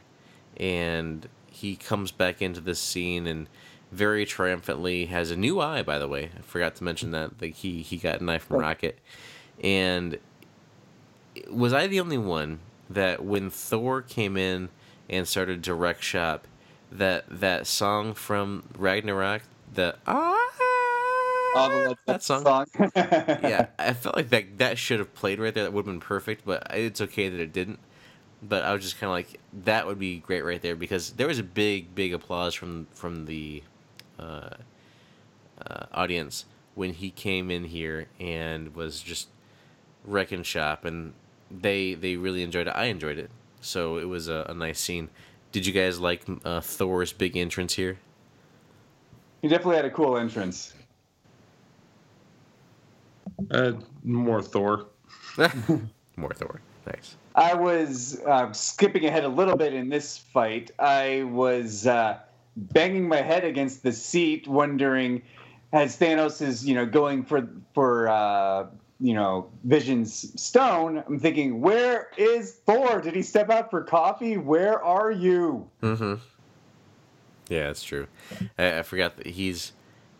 and he comes back into this scene and very triumphantly has a new eye. By the way, I forgot to mention that. Like he he got an eye from Rocket, and was I the only one that when Thor came in and started direct shop, that that song from Ragnarok, the ah. All the Led that song Zeppelin yeah, I felt like that that should have played right there. That would have been perfect, but it's okay that it didn't. But I was just kind of like, that would be great right there because there was a big, big applause from from the uh, uh, audience when he came in here and was just wrecking shop, and they they really enjoyed it. I enjoyed it, so it was a, a nice scene. Did you guys like uh, Thor's big entrance here? he definitely had a cool entrance. Uh, more Thor. More Thor, nice. I was uh, skipping ahead a little bit in this fight. I was uh, banging my head against the seat, wondering, as Thanos is, you know, going for for uh, you know Vision's stone. I'm thinking, where is Thor? Did he step out for coffee? Where are you? Mm-hmm. Yeah, that's true. I, I forgot that he's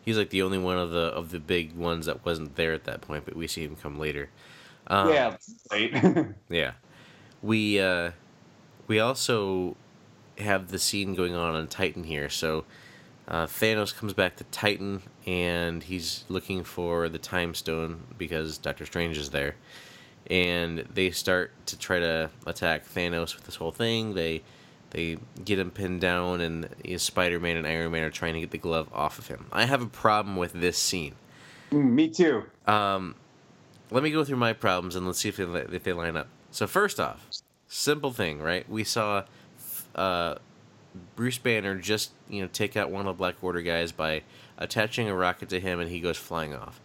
he's like the only one of the of the big ones that wasn't there at that point, but we see him come later. Um, yeah, late. yeah. We uh, we also have the scene going on on Titan here. So uh, Thanos comes back to Titan, and he's looking for the Time Stone because Doctor Strange is there. And they start to try to attack Thanos with this whole thing. They they get him pinned down, and Spider Man and Iron Man are trying to get the glove off of him. I have a problem with this scene. Mm, Me too. Um, let me go through my problems and let's see if they if they line up. So first off, simple thing, right? We saw uh, Bruce Banner just you know take out one of the Black Order guys by attaching a rocket to him, and he goes flying off.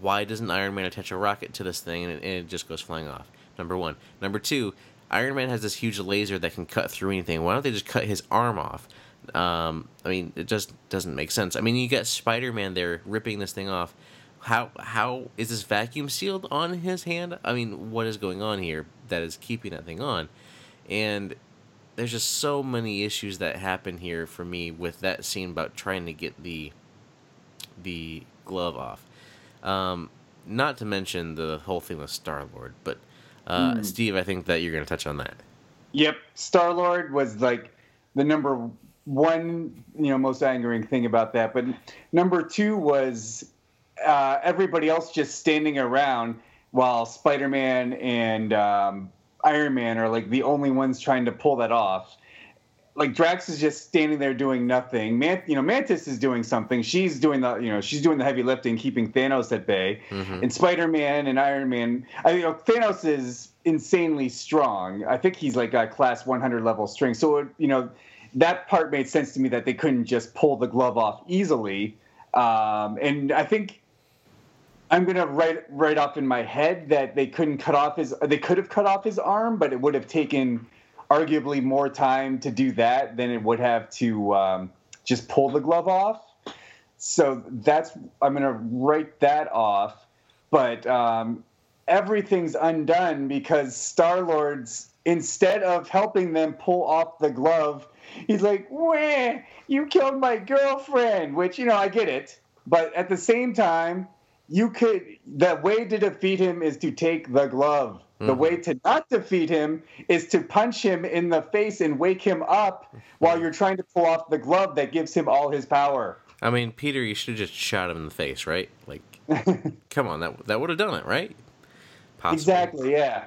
Why doesn't Iron Man attach a rocket to this thing and it, and it just goes flying off? Number one. Number two. Iron Man has this huge laser that can cut through anything. Why don't they just cut his arm off? Um, I mean, it just doesn't make sense. I mean, you got Spider Man there ripping this thing off. How how is this vacuum sealed on his hand? I mean, what is going on here that is keeping that thing on? And there's just so many issues that happen here for me with that scene about trying to get the the glove off. Um, not to mention the whole thing with Star Lord, but uh, Steve, I think that you're going to touch on that. Yep, Star Lord was like the number one, you know, most angering thing about that. But number two was uh, everybody else just standing around while Spider Man and um, Iron Man are like the only ones trying to pull that off. Like Drax is just standing there doing nothing. Man, you know, Mantis is doing something. She's doing the, you know, she's doing the heavy lifting, keeping Thanos at bay. Mhm. And Spider Man and Iron Man, I you know, Thanos is insanely strong. I think he's like a class 100 level strength. So it, you know, that part made sense to me that they couldn't just pull the glove off easily. Um, and I think I'm gonna write right off in my head that they couldn't cut off his. They could have cut off his arm, but it would have taken arguably more time to do that than it would have to um, just pull the glove off. So that's I'm gonna write that off. But um, everything's undone because Star Lord's instead of helping them pull off the glove, he's like, "Wah, you killed my girlfriend," which you know I get it, but at the same time you could the way to defeat him is to take the glove. Mm-hmm. The way to not defeat him is to punch him in the face and wake him up while you're trying to pull off the glove that gives him all his power. I mean, Peter, you should have just shot him in the face, right? Like, come on, that that would have done it, right? Possibly. Exactly. Yeah.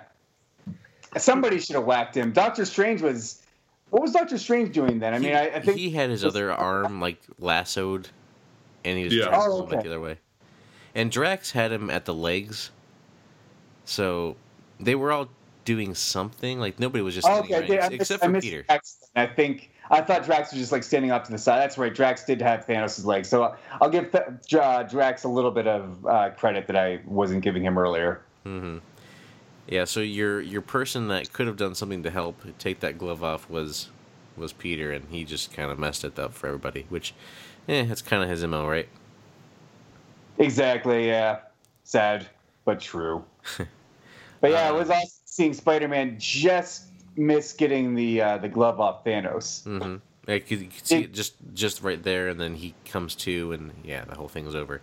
Somebody should have whacked him. Doctor Strange was. What was Doctor Strange doing then? I mean, I, I think he had his other arm like lassoed, and he was yeah. trying to pull oh, okay. back the other way. And Drax had him at the legs. So they were all doing something. Like nobody was just okay, right, yeah, except for Peter. Drax. I think I thought Drax was just like standing up to the side. That's right. Drax did have Thanos' legs. So I'll give uh, Drax a little bit of uh, credit that I wasn't giving him earlier. Mm-hmm. Yeah. So your your person that could have done something to help take that glove off was was Peter, and he just kind of messed it up for everybody. Which, eh, it's kind of his mo, right? Exactly. Yeah. Sad, but true. but yeah, it was uh, awesome seeing Spider-Man just miss getting the uh, the glove off Thanos. Mm-hmm. Yeah, you could see it, it just just right there, and then he comes to, and yeah, the whole thing's over.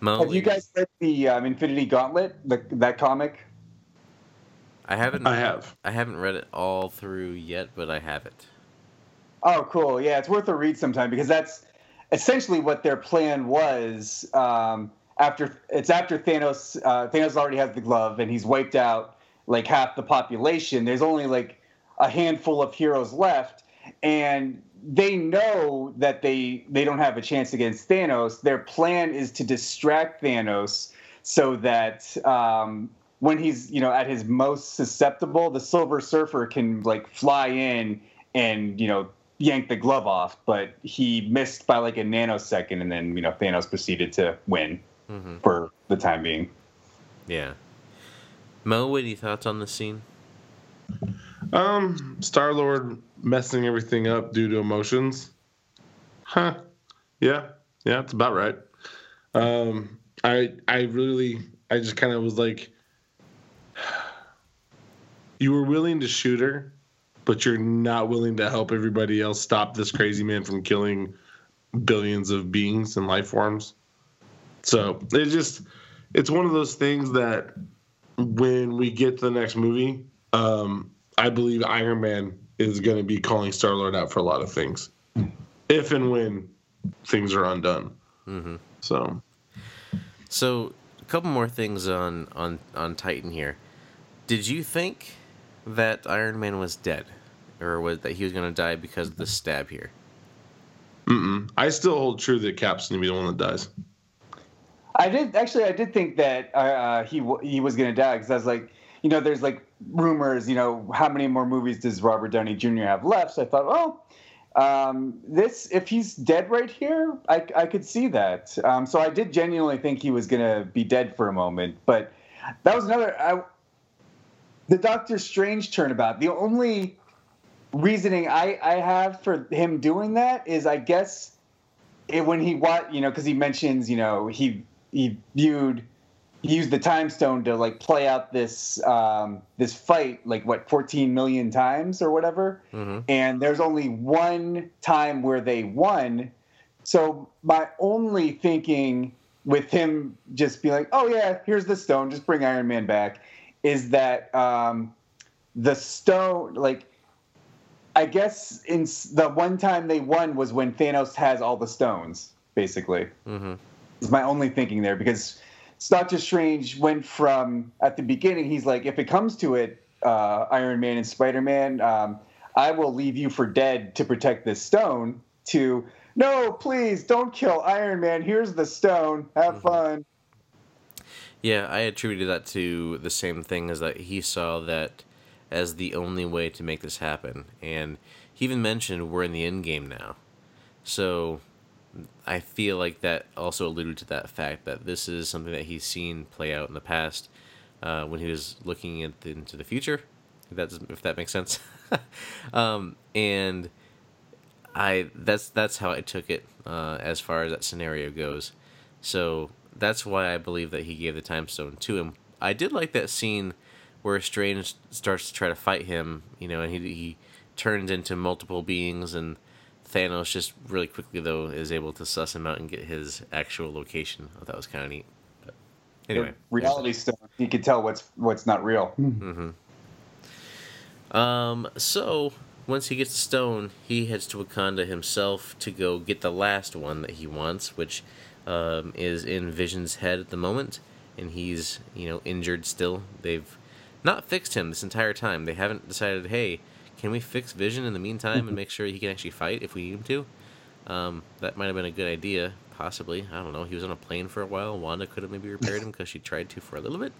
Mo, have you guys read the um, Infinity Gauntlet, the, that comic? I haven't. I have. I haven't read it all through yet, but I have it. Oh, cool! Yeah, it's worth a read sometime because that's essentially what their plan was. Um, after it's after Thanos, uh, Thanos already has the glove and he's wiped out like half the population. There's only like a handful of heroes left, and they know that they they don't have a chance against Thanos. Their plan is to distract Thanos so that um, when he's you know at his most susceptible, the Silver Surfer can like fly in and you know yank the glove off, but he missed by like a nanosecond, and then you know Thanos proceeded to win mm-hmm. for the time being. Yeah. Mo, any thoughts on the scene? Um, Star Lord messing everything up due to emotions. Huh. Yeah. Yeah, that's about right. Um, I I really I just kind of was like, you were willing to shoot her, but you're not willing to help everybody else stop this crazy man from killing billions of beings and life forms. So it just it's one of those things that when we get to the next movie, um, I believe Iron Man is going to be calling Star Lord out for a lot of things, if and when things are undone. Mm-hmm. So, so a couple more things on on on Titan here. Did you think that Iron Man was dead, or was that he was going to die because of the stab here? Mm-mm. I still hold true that Cap's going to be the one that dies. I did actually. I did think that uh, uh he he was going to die because I was like, you know, there's like rumors. You know, how many more movies does Robert Downey Jr. have left? So I thought, oh, um, this if he's dead right here, I I could see that. Um, so I did genuinely think he was going to be dead for a moment, but that was another. I, the Doctor Strange turnabout. The only reasoning I, I have for him doing that is I guess it, when he what you know because he mentions you know he he viewed he used the time stone to like play out this um, this fight like what 14 million times or whatever mm-hmm. and there's only one time where they won so my only thinking with him just be like oh yeah here's the stone just bring iron man back is that um, the stone like i guess in the one time they won was when thanos has all the stones basically mm-hmm is my only thinking there because Doctor Strange went from at the beginning he's like if it comes to it, uh, Iron Man and Spider Man, um, I will leave you for dead to protect this stone. To no, please don't kill Iron Man. Here's the stone. Have mm-hmm. fun. Yeah, I attributed that to the same thing as that he saw that as the only way to make this happen, and he even mentioned we're in the end game now. So I feel like that also alluded to that fact that this is something that he's seen play out in the past uh, when he was looking the, into the future. If that if that makes sense, um, and I that's that's how I took it uh, as far as that scenario goes. So that's why I believe that he gave the time stone to him. I did like that scene where Strange starts to try to fight him, you know, and he he turns into multiple beings and Thanos just really quickly though is able to suss him out and get his actual location. I thought that was kind of neat. But anyway, reality stuff. You can tell what's what's not real. Mm-hmm. Um. So once he gets the stone, he heads to Wakanda himself to go get the last one that he wants, which um, is in Vision's head at the moment, and he's you know injured still. They've not fixed him this entire time. They haven't decided, hey, can we fix Vision in the meantime and make sure he can actually fight if we need him to? Um, that might have been a good idea, possibly. I don't know. He was on a plane for a while. Wanda could have maybe repaired him because she tried to for a little bit.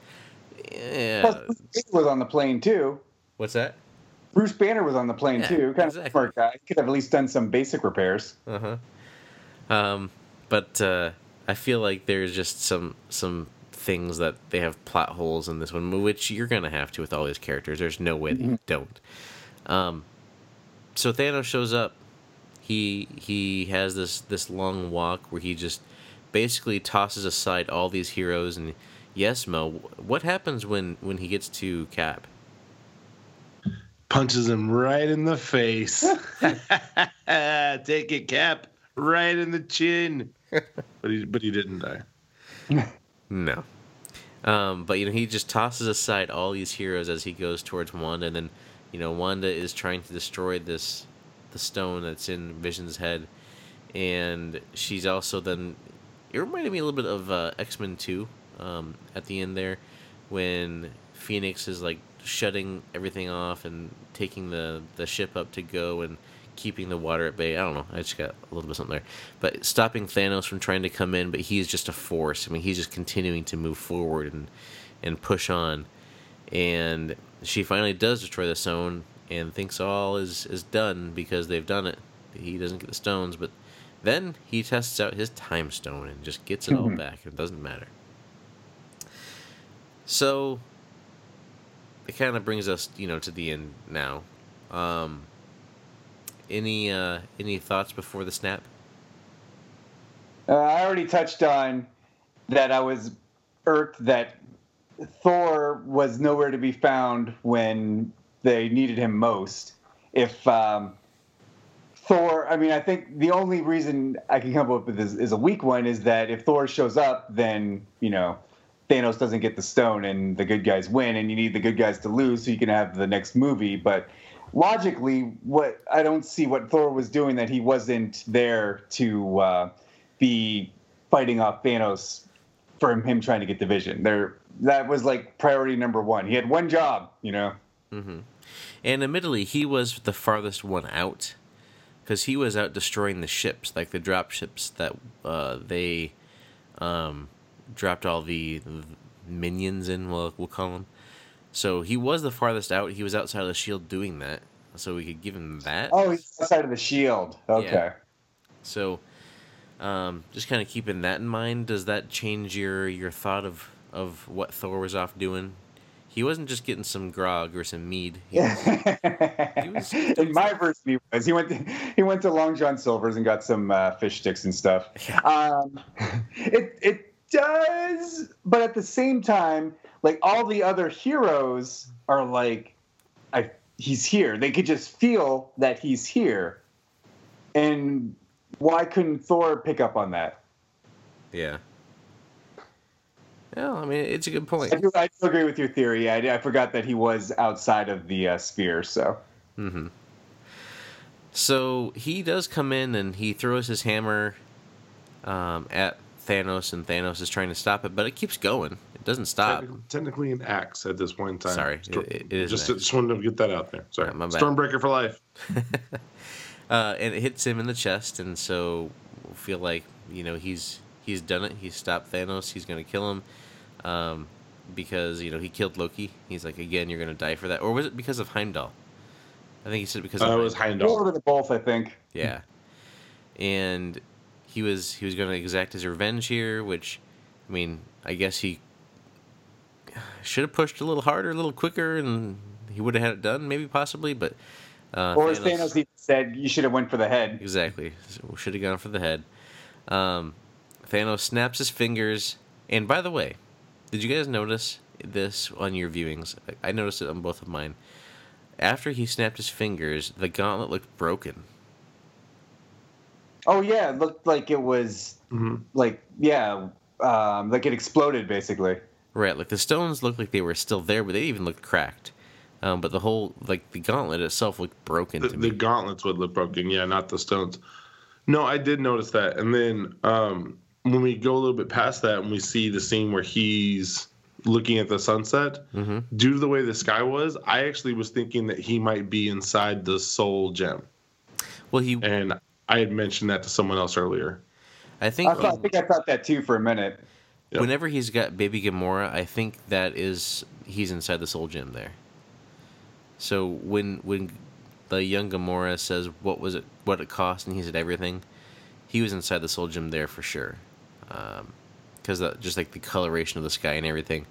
Yeah. Was on the plane too. What's that? Bruce Banner was on the plane yeah, too. Kind exactly. of smart guy. He could have at least done some basic repairs. Uh huh. Um, but uh, I feel like there's just some some things that they have plot holes in this one, which you're gonna have to with all these characters. There's no way mm-hmm. they don't. Um, so Thanos shows up. He he has this this long walk where he just basically tosses aside all these heroes and yes, Mo, what happens when when he gets to Cap? Punches him right in the face. Take it, Cap. Right in the chin. But he but he didn't die. no. Um, but you know he just tosses aside all these heroes as he goes towards Wanda, and then you know, Wanda is trying to destroy this the stone that's in Vision's head, and she's also then. It reminded me a little bit of uh, X Men Two um, at the end there, when Phoenix is like shutting everything off and taking the the ship up to go and keeping the water at bay. I don't know. I just got a little bit something there, but stopping Thanos from trying to come in. But he's just a force. I mean, he's just continuing to move forward and and push on, and she finally does destroy the stone and thinks all is is done because they've done it. He doesn't get the stones, but then he tests out his time stone and just gets it all mm-hmm. back. It doesn't matter. So it kind of brings us, you know, to the end now. Um, any uh, any thoughts before the snap? Uh, I already touched on that. I was irked that Thor was nowhere to be found when they needed him most. If um, Thor, I mean, I think the only reason I can come up with is, is, a weak one is that if Thor shows up, then you know Thanos doesn't get the stone and the good guys win, and you need the good guys to lose so you can have the next movie. But logically, what I don't see what Thor was doing that he wasn't there to uh, be fighting off Thanos for him trying to get the vision. There, that was like priority number one. He had one job, you know. Mm-hmm. And admittedly, he was the farthest one out because he was out destroying the ships, like the drop ships that uh, they um, dropped all the, the minions in. We'll, we'll call them. So he was the farthest out. He was outside of the shield doing that, so we could give him that. Oh, he's outside of the shield. Okay. Yeah. So um, just kind of keeping that in mind, does that change your your thought of of what Thor was off doing? He wasn't just getting some grog or some mead. He was, he was in my version, he was. He went to, he went to Long John Silver's and got some uh, fish sticks and stuff. Um, it it does, but at the same time, like all the other heroes are like, I he's here. They could just feel that he's here, and why couldn't Thor pick up on that? Yeah. Yeah, I mean, it's a good point. I do, I do agree with your theory. I, I, forgot that he was outside of the uh, sphere, so. Mm-hmm. So he does come in and he throws his hammer um, at Thanos, and Thanos is trying to stop it, but it keeps going. It doesn't stop. Technically, technically an axe at this point in time. Sorry, Storm, it, it is. Just, just wanted to get that out there. Sorry, yeah, Stormbreaker for life. uh, and it hits him in the chest, and so we feel like you know he's he's done it. He's stopped Thanos. He's gonna kill him, um, because you know he killed Loki. He's like, again, you're gonna die for that. Or was it because of Heimdall? I think he said because. Uh, of it was Heimdall. Over to both, I think. Yeah, and he was he was going to exact his revenge here, which, I mean, I guess he should have pushed a little harder, a little quicker, and he would have had it done, maybe possibly. But uh, or as Thanos, Thanos said, you should have went for the head. Exactly, so should have gone for the head. Um, Thanos snaps his fingers, and by the way, did you guys notice this on your viewings? I noticed it on both of mine. After he snapped his fingers, the gauntlet looked broken. Oh yeah, it looked like it was mm-hmm. like yeah, um, like it exploded basically. Right, like the stones looked like they were still there, but they even looked cracked. Um, but the whole like the gauntlet itself looked broken the, to me. The gauntlets would look broken, yeah, not the stones. No, I did notice that, and then um, when we go a little bit past that, and we see the scene where he's looking at the sunset, mm-hmm. due to the way the sky was, I actually was thinking that he might be inside the soul gem. Well, he and I had mentioned that to someone else earlier. I think I, thought, I think I thought that too for a minute. Yep. Whenever he's got baby Gamora, I think that is he's inside the soul gem there. So when when the young Gamora says what was it what it cost and he said everything, he was inside the soul gem there for sure. because um, just like the coloration of the sky and everything.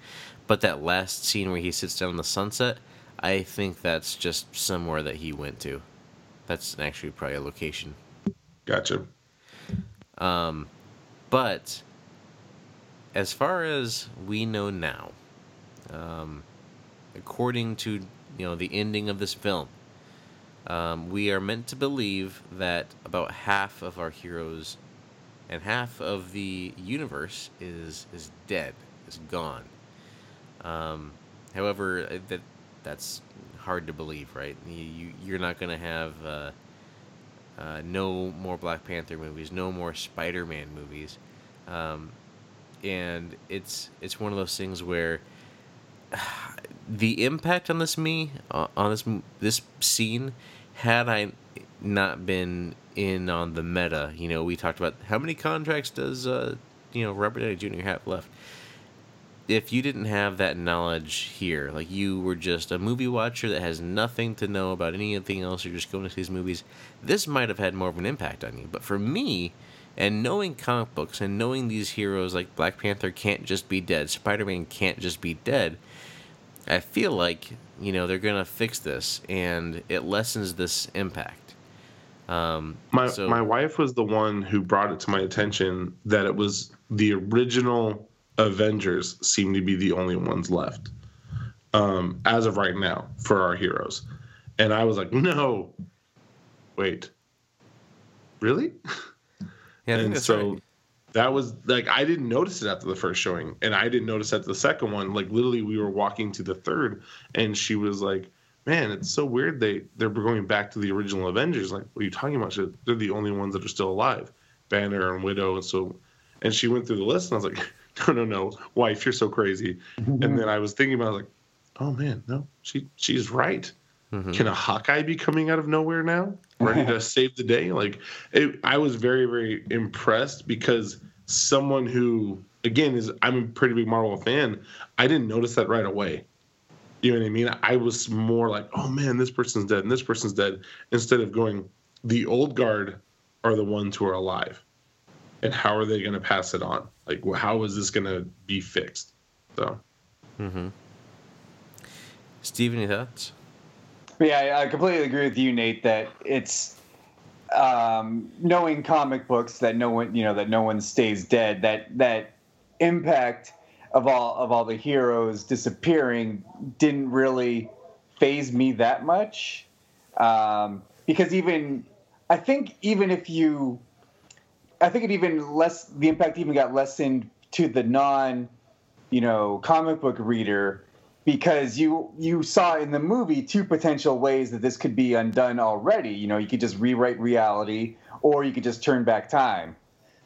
But that last scene where he sits down in the sunset, I think that's just somewhere that he went to. That's actually probably a location. Gotcha. Um, but as far as we know now, um, according to you know the ending of this film, um, we are meant to believe that about half of our heroes and half of the universe is is dead, is gone. Um, however, uh, that that's hard to believe, right? You, you are not going to have uh, uh, no more Black Panther movies, no more Spider-Man movies, um, and it's it's one of those things where the impact on this me uh, on this this scene had I not been in on the meta, you know, we talked about how many contracts does uh, you know Robert Downey Jr. have left if you didn't have that knowledge here, like you were just a movie watcher that has nothing to know about anything else, you're just going to see these movies, this might have had more of an impact on you. But for me, and knowing comic books and knowing these heroes like Black Panther can't just be dead, Spider Man can't just be dead, I feel like, you know, they're going to fix this and it lessens this impact. Um, my, so, my wife was the one who brought it to my attention that it was the original Avengers seem to be the only ones left um, as of right now for our heroes. And I was like, no, wait, really? Yeah, and so right. that was like I didn't notice it after the first showing, and I didn't notice at the second one. Like literally, we were walking to the third, and she was like, "Man, it's so weird they they're going back to the original Avengers. Like, what are you talking about? They're the only ones that are still alive, Banner and Widow, and so." And she went through the list, and I was like. No, no, no, wife, you're so crazy. Mm-hmm. And then I was thinking about like, oh man, no, she she's right. Mm-hmm. Can a Hawkeye be coming out of nowhere now, ready to save the day? Like, it, I was very, very impressed because someone who, again, is I'm a pretty big Marvel fan. I didn't notice that right away. You know what I mean? I was more like, oh man, this person's dead and this person's dead, instead of going, the old guard are the ones who are alive and how are they going to pass it on? Like, how is this going to be fixed? So. Mm-hmm. Steve, any thoughts? Yeah, I completely agree with you, Nate. That it's um, knowing comic books that no one, you know, that no one stays dead. That that impact of all of all the heroes disappearing didn't really faze me that much um, because even I think even if you I think it even less the impact even got lessened to the non, you know, comic book reader because you you saw in the movie two potential ways that this could be undone already. You know, you could just rewrite reality or you could just turn back time.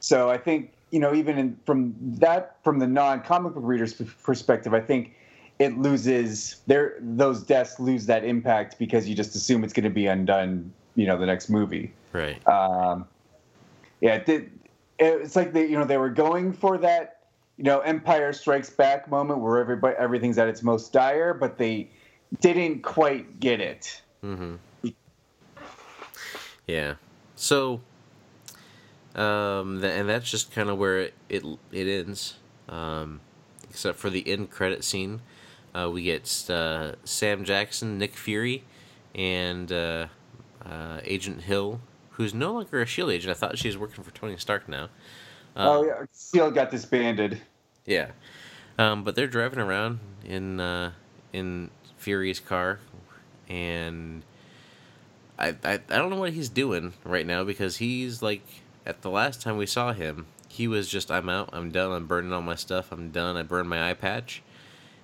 So I think you know even in, from that from the non comic book reader's perspective, I think it loses their those deaths lose that impact because you just assume it's going to be undone. You know, the next movie. Right. Um, yeah, it it's like they, you know, they were going for that, you know, Empire Strikes Back moment where everybody everything's at its most dire, but they didn't quite get it. Mm-hmm. Yeah. So, Um, and that's just kind of where it it, it ends. Um, except for the end credit scene, uh, we get uh, Sam Jackson, Nick Fury, and uh, uh, Agent Hill, who's no longer a Shield agent. I thought she was working for Tony Stark now. oh yeah, Shield got disbanded. Yeah, um, but they're driving around in uh, in Fury's car, and I, I I don't know what he's doing right now because he's like at the last time we saw him, he was just I'm out, I'm done, I'm burning all my stuff, I'm done, I burned my eye patch,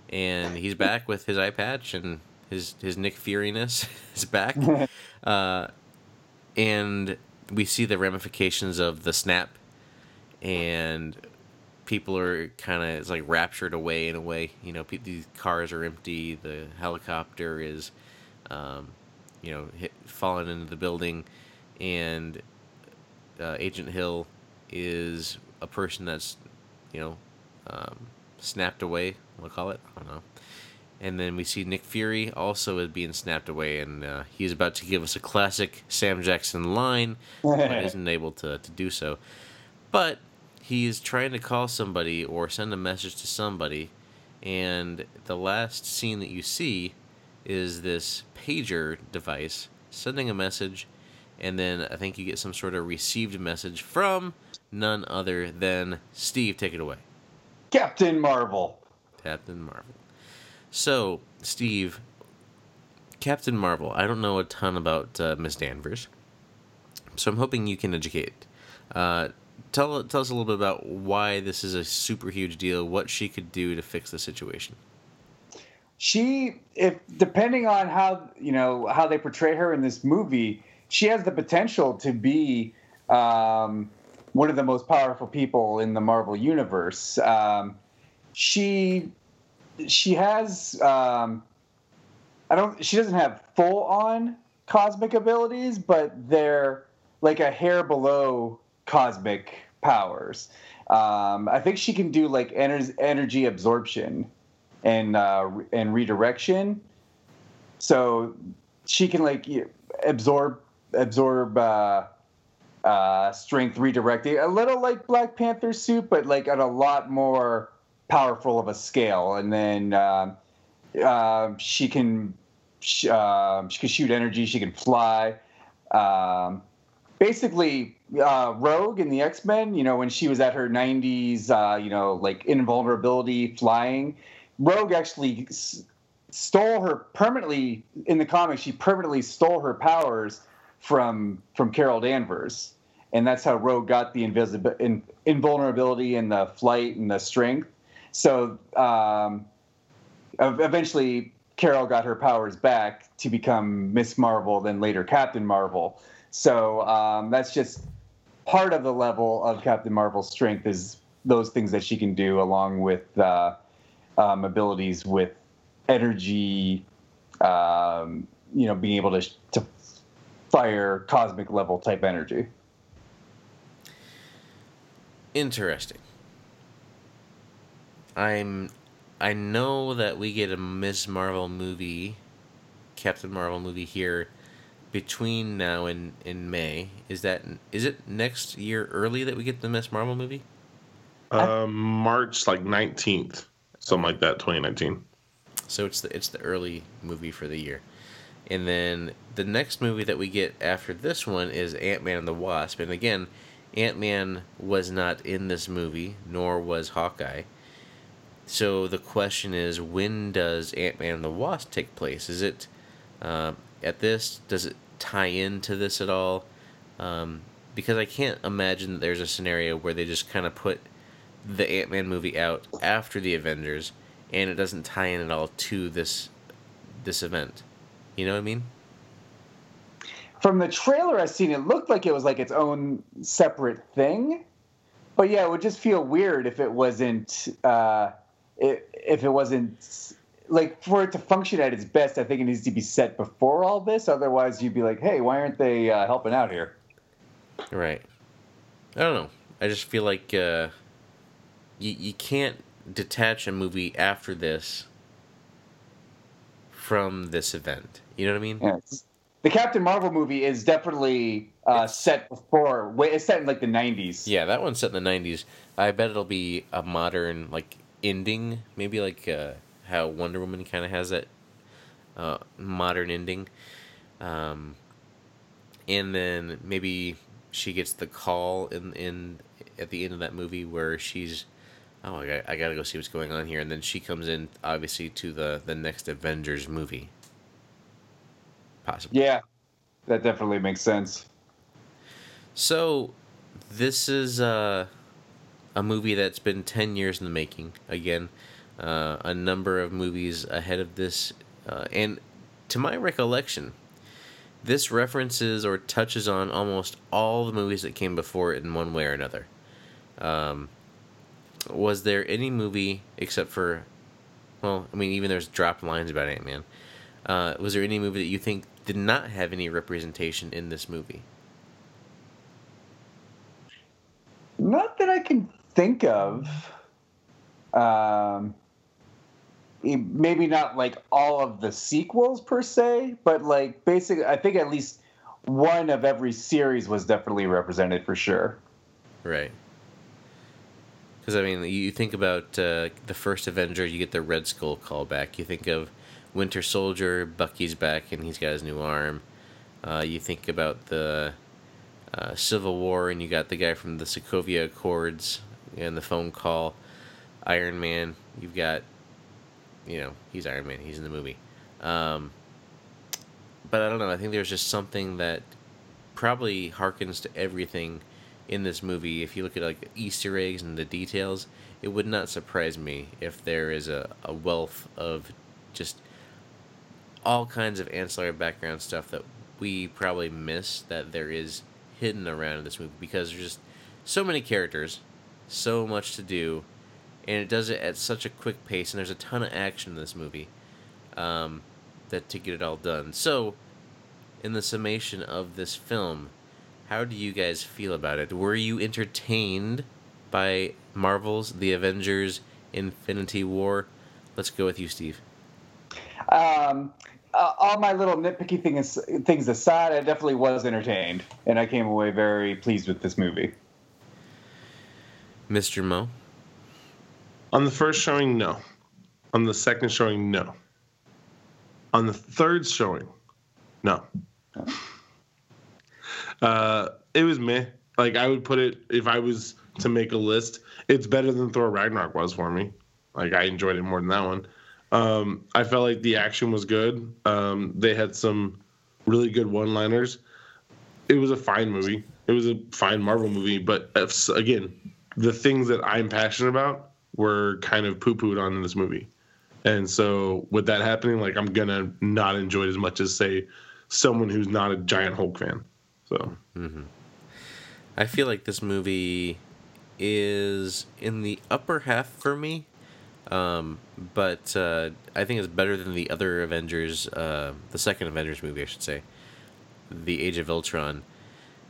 and he's back with his eye patch and his his Nick Furyness is back, uh, and we see the ramifications of the snap, and people are kind of it's like raptured away in a way. You know, pe- these cars are empty. The helicopter is, um, you know, hit, falling into the building, and uh, Agent Hill is a person that's, you know, um, snapped away. We'll call it. I don't know. And then we see Nick Fury also is being snapped away, and uh, he's about to give us a classic Sam Jackson line, but isn't able to, to do so. But he's trying to call somebody or send a message to somebody, and the last scene that you see is this pager device sending a message, and then I think you get some sort of received message from none other than Steve. Take it away. Captain Marvel. Captain Marvel. So, Steve, Captain Marvel. I don't know a ton about uh, Miss Danvers, so I'm hoping you can educate. Uh, tell tell us a little bit about why this is a super huge deal. What she could do to fix the situation. She, if depending on how you know how they portray her in this movie, she has the potential to be um, one of the most powerful people in the Marvel universe. Um, she she has um, I don't she doesn't have full on cosmic abilities, but they're like a hair below cosmic powers. Um, I think she can do like ener- energy absorption and uh, and redirection. So she can like absorb absorb uh, uh, strength redirecting a little like Black Panther suit, but like on a lot more powerful of a scale. And then uh, uh, she can sh- uh, she can shoot energy. She can fly. Um, basically, uh, Rogue in the X Men. You know, when she was at her 90s, uh, you know, like invulnerability, flying. Rogue actually s- stole her permanently in the comics. She permanently stole her powers from from Carol Danvers, and that's how Rogue got the invisible in, invulnerability and the flight and the strength. So um, eventually, Carol got her powers back to become Miss Marvel, then later Captain Marvel. So um, that's just part of the level of Captain Marvel's strength is those things that she can do, along with uh, um, abilities with energy, um, you know, being able to to fire cosmic level type energy. Interesting. I'm I know that we get a Miss Marvel movie, Captain Marvel movie here between now and in May. Is that is it next year early that we get the Miss Marvel movie? Um, March like nineteenth, something like that, twenty nineteen. So it's the it's the early movie for the year. And then the next movie that we get after this one is Ant Man and the Wasp. And again, Ant Man was not in this movie, nor was Hawkeye. So the question is, when does Ant Man and the Wasp take place? Is it uh, at this? Does it tie into this at all? Um, because I can't imagine that there's a scenario where they just kind of put the Ant Man movie out after the Avengers, and it doesn't tie in at all to this this event. You know what I mean? From the trailer I've seen, it looked like it was like its own separate thing. But yeah, it would just feel weird if it wasn't. Uh, it, if it wasn't like for it to function at its best, I think it needs to be set before all this. Otherwise, you'd be like, "Hey, why aren't they uh, helping out here?" Right. I don't know. I just feel like uh, you you can't detach a movie after this from this event. You know what I mean? Yeah, the Captain Marvel movie is definitely uh, set before. It's set in like the '90s. Yeah, that one's set in the '90s. I bet it'll be a modern like ending, maybe like uh, how Wonder Woman kind of has that uh, modern ending. Um, and then maybe she gets the call in in at the end of that movie where she's oh I got, I got to go see what's going on here. And then she comes in obviously to the the next Avengers movie. Possibly. Yeah. That definitely makes sense. So this is uh, a movie that's been 10 years in the making again uh, a number of movies ahead of this uh, and to my recollection this references or touches on almost all the movies that came before it in one way or another. Um, was there any movie except for, well, I mean, even there's dropped lines about Ant Man. Uh, was there any movie that you think did not have any representation in this movie? Not that I can think of. Um, maybe not like all of the sequels per se, but like basically, I think at least one of every series was definitely represented for sure. Right. Because I mean, you think about uh, the first Avenger, you get the Red Skull callback. You think of Winter Soldier, Bucky's back and he's got his new arm. Uh, you think about the uh, Civil War, and you got the guy from the Sokovia Accords and the phone call. Iron Man. You've got you know, he's Iron Man. He's in the movie. Um, but I don't know. I think there's just something that probably harkens to everything in this movie. If you look at like Easter eggs and the details, it would not surprise me if there is a, a wealth of just all kinds of ancillary background stuff that we probably miss that there is hidden around in this movie because there's just so many characters, so much to do, and it does it at such a quick pace, and there's a ton of action in this movie, um, that to get it all done. So, in the summation of this film, how do you guys feel about it? Were you entertained by Marvel's The Avengers Infinity War? Let's go with you, Steve. Um, uh, all my little nitpicky things things aside, I definitely was entertained, and I came away very pleased with this movie. Mr. Mo. On the first showing, no. On the second showing, no. On the third showing, no. Uh, it was meh. Like I would put it if I was to make a list, it's better than Thor Ragnarok was for me. Like I enjoyed it more than that one. Um, I felt like the action was good. Um, they had some really good one-liners. It was a fine movie. It was a fine Marvel movie, but if, again, the things that I'm passionate about were kind of poo pooed on in this movie. And so with that happening, like I'm gonna not enjoy it as much as say someone who's not a giant Hulk fan. So mm-hmm. I feel like this movie is in the upper half for me. Um, but uh, I think it's better than the other Avengers, uh, the second Avengers movie, I should say, The Age of Ultron.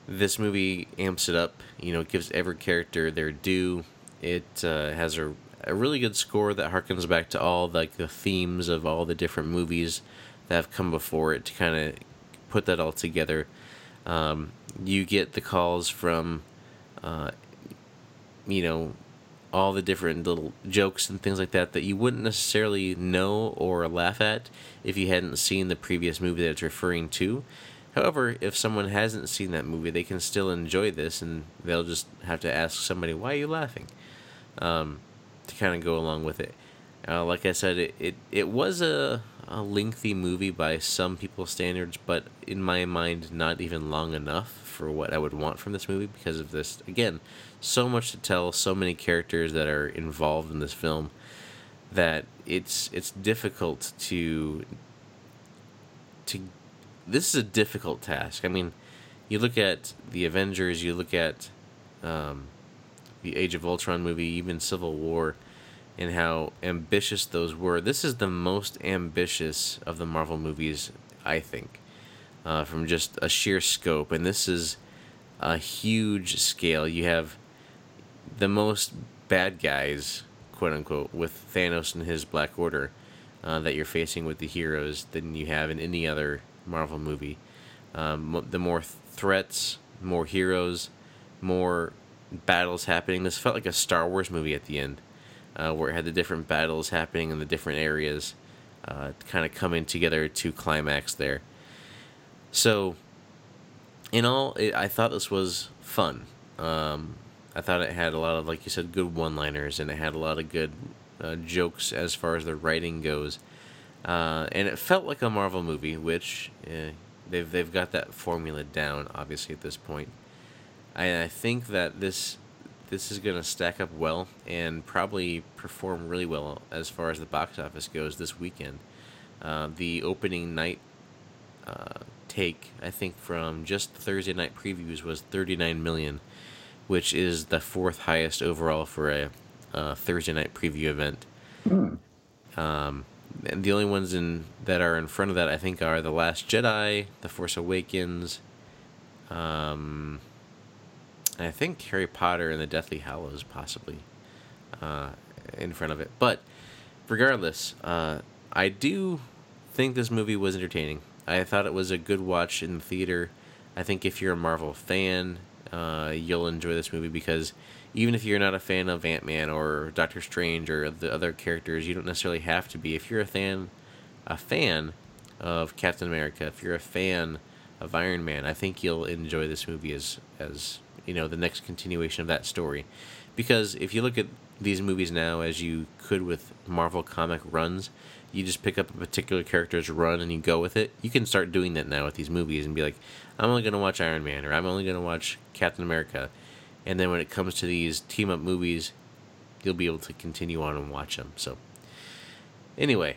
This movie amps it up, you know, gives every character their due. It uh, has a, a really good score that harkens back to all like the themes of all the different movies that have come before it to kind of put that all together. Um, you get the calls from, uh, you know, all the different little jokes and things like that that you wouldn't necessarily know or laugh at if you hadn't seen the previous movie that it's referring to. However, if someone hasn't seen that movie, they can still enjoy this and they'll just have to ask somebody, why are you laughing? um, to kind of go along with it. Uh, like I said, it, it, it was a, a lengthy movie by some people's standards, but in my mind, not even long enough for what I would want from this movie because of this. Again, so much to tell, so many characters that are involved in this film that it's it's difficult to to this is a difficult task. I mean, you look at the Avengers, you look at um, the Age of Ultron movie, even Civil War, and how ambitious those were. This is the most ambitious of the Marvel movies, I think, uh, from just a sheer scope. And this is a huge scale. You have the most bad guys, quote unquote, with Thanos and his Black Order uh, that you're facing with the heroes than you have in any other Marvel movie. Um, the more threats, more heroes, more battles happening. This felt like a Star Wars movie at the end, uh, where it had the different battles happening in the different areas, uh, kind of coming together to climax there. So, in all, it, I thought this was fun. Um, I thought it had a lot of, like you said, good one-liners, and it had a lot of good uh, jokes as far as the writing goes. Uh, and it felt like a Marvel movie, which eh, they've they've got that formula down, obviously at this point. I, I think that this this is going to stack up well and probably perform really well as far as the box office goes this weekend. Uh, the opening night uh, take, I think, from just Thursday night previews was 39 million, which is the fourth highest overall for a, a Thursday night preview event. Hmm. Um, the only ones in that are in front of that, I think, are The Last Jedi, The Force Awakens, um, I think Harry Potter and the Deathly Hallows possibly uh, in front of it. But regardless, uh, I do think this movie was entertaining. I thought it was a good watch in the theater. I think if you're a Marvel fan, uh, you'll enjoy this movie because even if you're not a fan of Ant Man or Doctor Strange or the other characters, you don't necessarily have to be. If you're a fan, a fan of Captain America, if you're a fan of Iron Man, I think you'll enjoy this movie as as you know the next continuation of that story. Because if you look at these movies now, as you could with Marvel comic runs, you just pick up a particular character's run and you go with it. You can start doing that now with these movies and be like, I'm only going to watch Iron Man or I'm only going to watch Captain America. And then when it comes to these team up movies, you'll be able to continue on and watch them. So, anyway,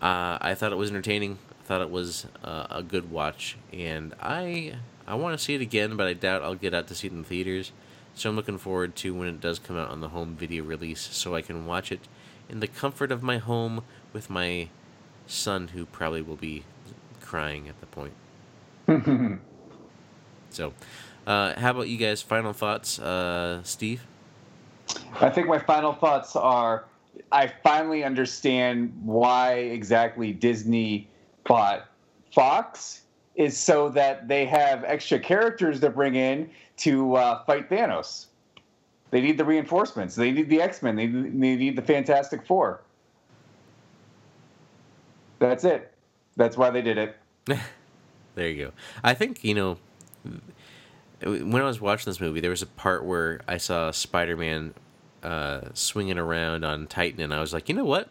uh, I thought it was entertaining. I thought it was uh, a good watch, and I I want to see it again, but I doubt I'll get out to see it in theaters. So I'm looking forward to when it does come out on the home video release, so I can watch it in the comfort of my home with my son, who probably will be crying at the point. so, uh, how about you guys? Final thoughts, uh, Steve? I think my final thoughts are I finally understand why exactly Disney bought Fox is so that they have extra characters to bring in to uh, fight Thanos. They need the reinforcements. They need the X Men. They, they need the Fantastic Four. That's it. That's why they did it. there you go. I think you know when I was watching this movie, there was a part where I saw Spider Man uh, swinging around on Titan, and I was like, you know what?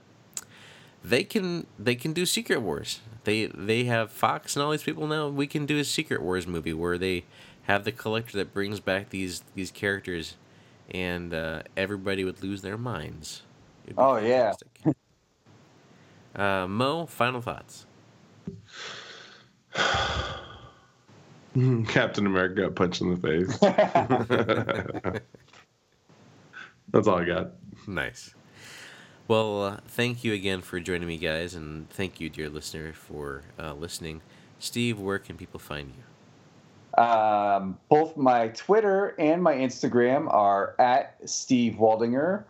They can they can do Secret Wars. They they have Fox and all these people now. We can do a Secret Wars movie where they have the collector that brings back these these characters, and uh, everybody would lose their minds. Oh fantastic. yeah. uh, Mo, final thoughts. Captain America got punched in the face. That's all I got. Nice. Well, uh, thank you again for joining me, guys, and thank you, dear listener, for uh, listening. Steve, where can people find you? Um, both my Twitter and my Instagram are at Steve Waldinger,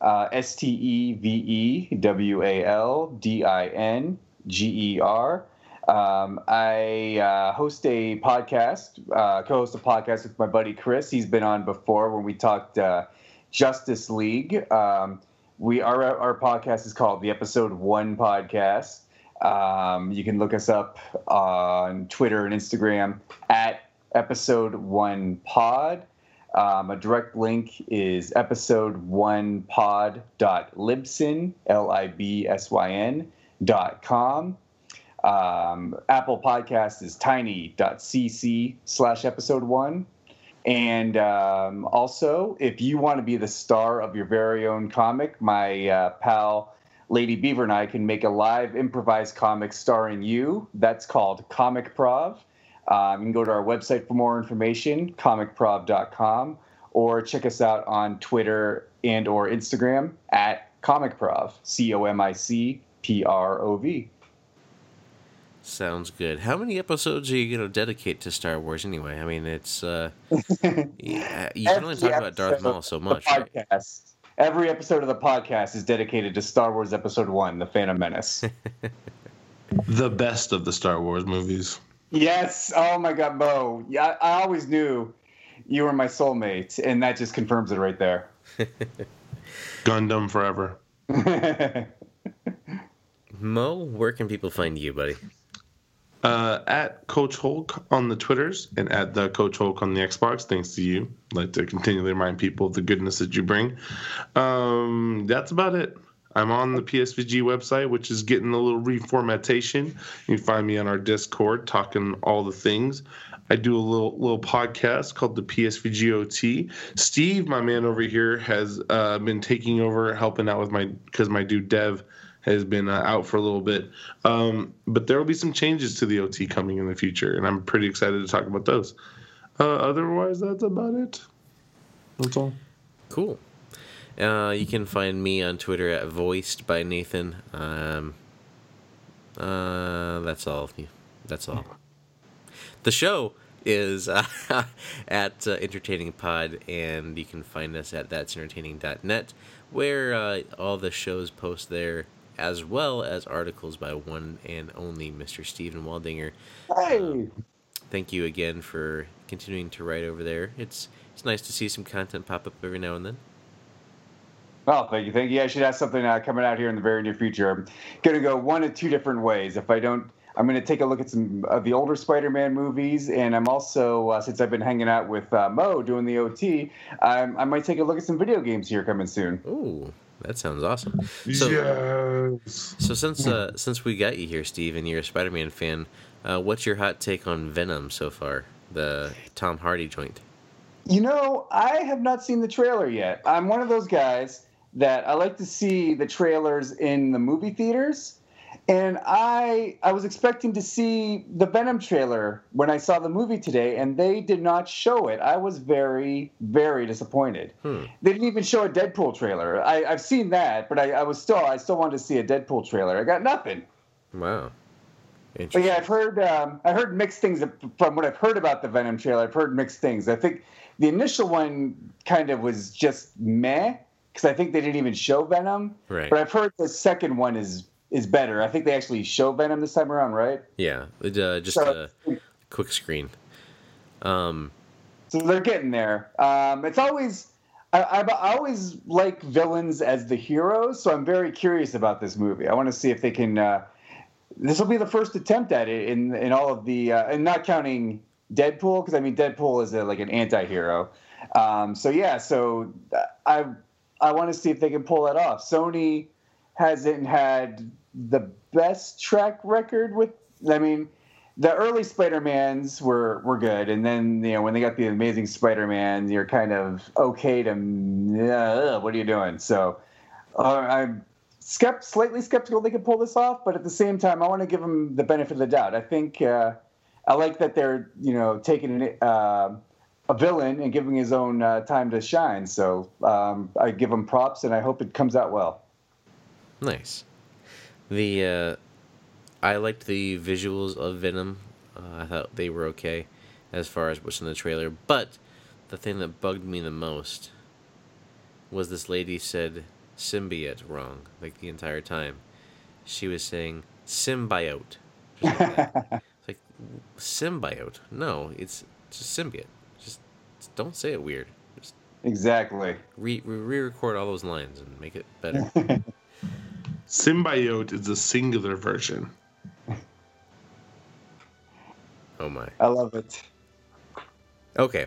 uh, S T E V E W A L D I N G E R. Um, I uh, host a podcast, uh, co host a podcast with my buddy Chris. He's been on before when we talked uh, Justice League. Um, we our our podcast is called the Episode One Podcast. Um, you can look us up on Twitter and Instagram at Episode One Pod. Um, a direct link is episode one pod.libsyn, L I B S Y N, dot com. Um, Apple Podcast is tiny.cc slash episode one. And um, also, if you want to be the star of your very own comic, my uh, pal Lady Beaver and I can make a live improvised comic starring you. That's called Comic Prov. Um, you can go to our website for more information, comicprov.com, or check us out on Twitter and or Instagram at comicprov, C-O-M-I-C-P-R-O-V. Sounds good. How many episodes are you going to dedicate to Star Wars anyway? I mean, it's uh, yeah, you can only talk about Darth Maul so much. Podcast, right? Every episode of the podcast is dedicated to Star Wars Episode One: The Phantom Menace. the best of the Star Wars movies. Yes. Oh my God, Mo. Yeah, I always knew you were my soulmate, and that just confirms it right there. Gungan forever. Mo, where can people find you, buddy? Uh, at Coach Hulk on the Twitters and at the Coach Hulk on the Xbox. Thanks to you. I'd like to continually remind people of the goodness that you bring. Um, that's about it. I'm on the PSVG website, which is getting a little reformattation. You can find me on our Discord talking all the things. I do a little little podcast called the PSVGOT. Steve, my man over here, has uh, been taking over, helping out with my because my dude Dev has been uh, out for a little bit. Um, but there will be some changes to the OT coming in the future, and I'm pretty excited to talk about those. Uh, otherwise, that's about it. That's all. Cool. Uh, you can find me on Twitter at voiced by Nathan. Um, uh, that's all. That's all. The show is uh, at uh, Entertaining Pod, and you can find us at that'sentertaining.net, where uh, all the shows post there as well as articles by one and only Mr. Stephen Waldinger. Hey! Um, thank you again for continuing to write over there. It's it's nice to see some content pop up every now and then. Well, thank you, thank you. I should have something uh, coming out here in the very near future. I'm going to go one of two different ways. If I don't, I'm going to take a look at some of the older Spider-Man movies, and I'm also, uh, since I've been hanging out with uh, Mo doing the OT, I might take a look at some video games here coming soon. Ooh, that sounds awesome. So, yes. So since uh, since we got you here, Steve, and you're a Spider-Man fan, uh, what's your hot take on Venom so far? The Tom Hardy joint. You know, I have not seen the trailer yet. I'm one of those guys that I like to see the trailers in the movie theaters and I I was expecting to see the Venom trailer when I saw the movie today, and they did not show it. I was very very disappointed. Hmm. They didn't even show a Deadpool trailer. I, have seen that, but I, I, was still I still wanted to see a Deadpool trailer. I got nothing. Wow. But yeah, I've heard um, I heard mixed things from what I've heard about the Venom trailer. I've heard mixed things. I think the initial one kind of was just meh because I think they didn't even show Venom. Right. But I've heard the second one is is better. I think they actually show Venom this time around, right? Yeah, uh, just so, a quick screen. Um, so they're getting there. Um, it's always I, I, I, always like villains as the heroes, so I'm very curious about this movie. I want to see if they can. Uh, this will be the first attempt at it in in all of the, uh, and not counting Deadpool, because I mean Deadpool is a, like an anti-hero. Um, so yeah, so uh, I I want to see if they can pull that off. Sony hasn't had the best track record with. I mean, the early Spider-Mans were were good, and then you know when they got the Amazing Spider-Man, you're kind of okay to uh, what are you doing? So uh, I'm skept- slightly skeptical they could pull this off, but at the same time, I want to give them the benefit of the doubt. I think uh, I like that they're you know taking an, uh, a villain and giving his own uh, time to shine. So um, I give them props, and I hope it comes out well. Nice. The uh, I liked the visuals of Venom. Uh, I thought they were okay as far as what's in the trailer. But the thing that bugged me the most was this lady said symbiote wrong like the entire time. She was saying symbiote. it's like symbiote. No, it's just symbiote. Just, just don't say it weird. Just exactly. Re re-record all those lines and make it better. Symbiote is the singular version. Oh my! I love it. Okay,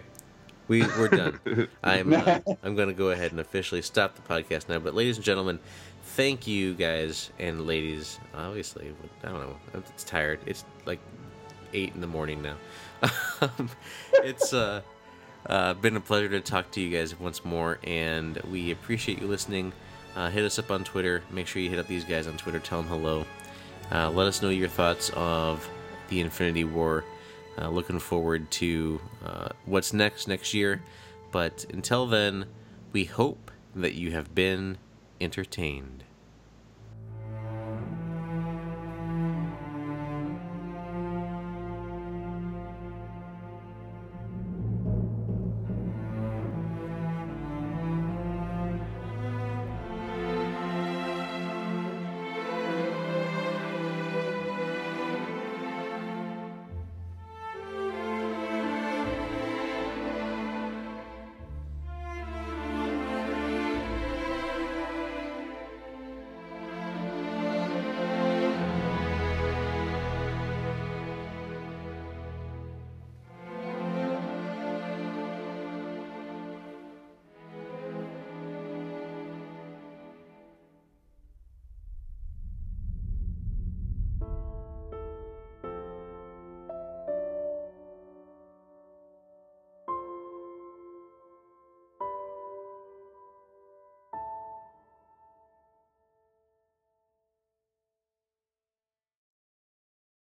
we we're done. I'm uh, I'm gonna go ahead and officially stop the podcast now. But ladies and gentlemen, thank you guys and ladies. Obviously, I don't know. It's tired. It's like eight in the morning now. it's uh, uh, been a pleasure to talk to you guys once more, and we appreciate you listening. Uh, hit us up on Twitter. Make sure you hit up these guys on Twitter. Tell them hello. Uh, let us know your thoughts of the Infinity War. Uh, looking forward to uh, what's next next year. But until then, we hope that you have been entertained.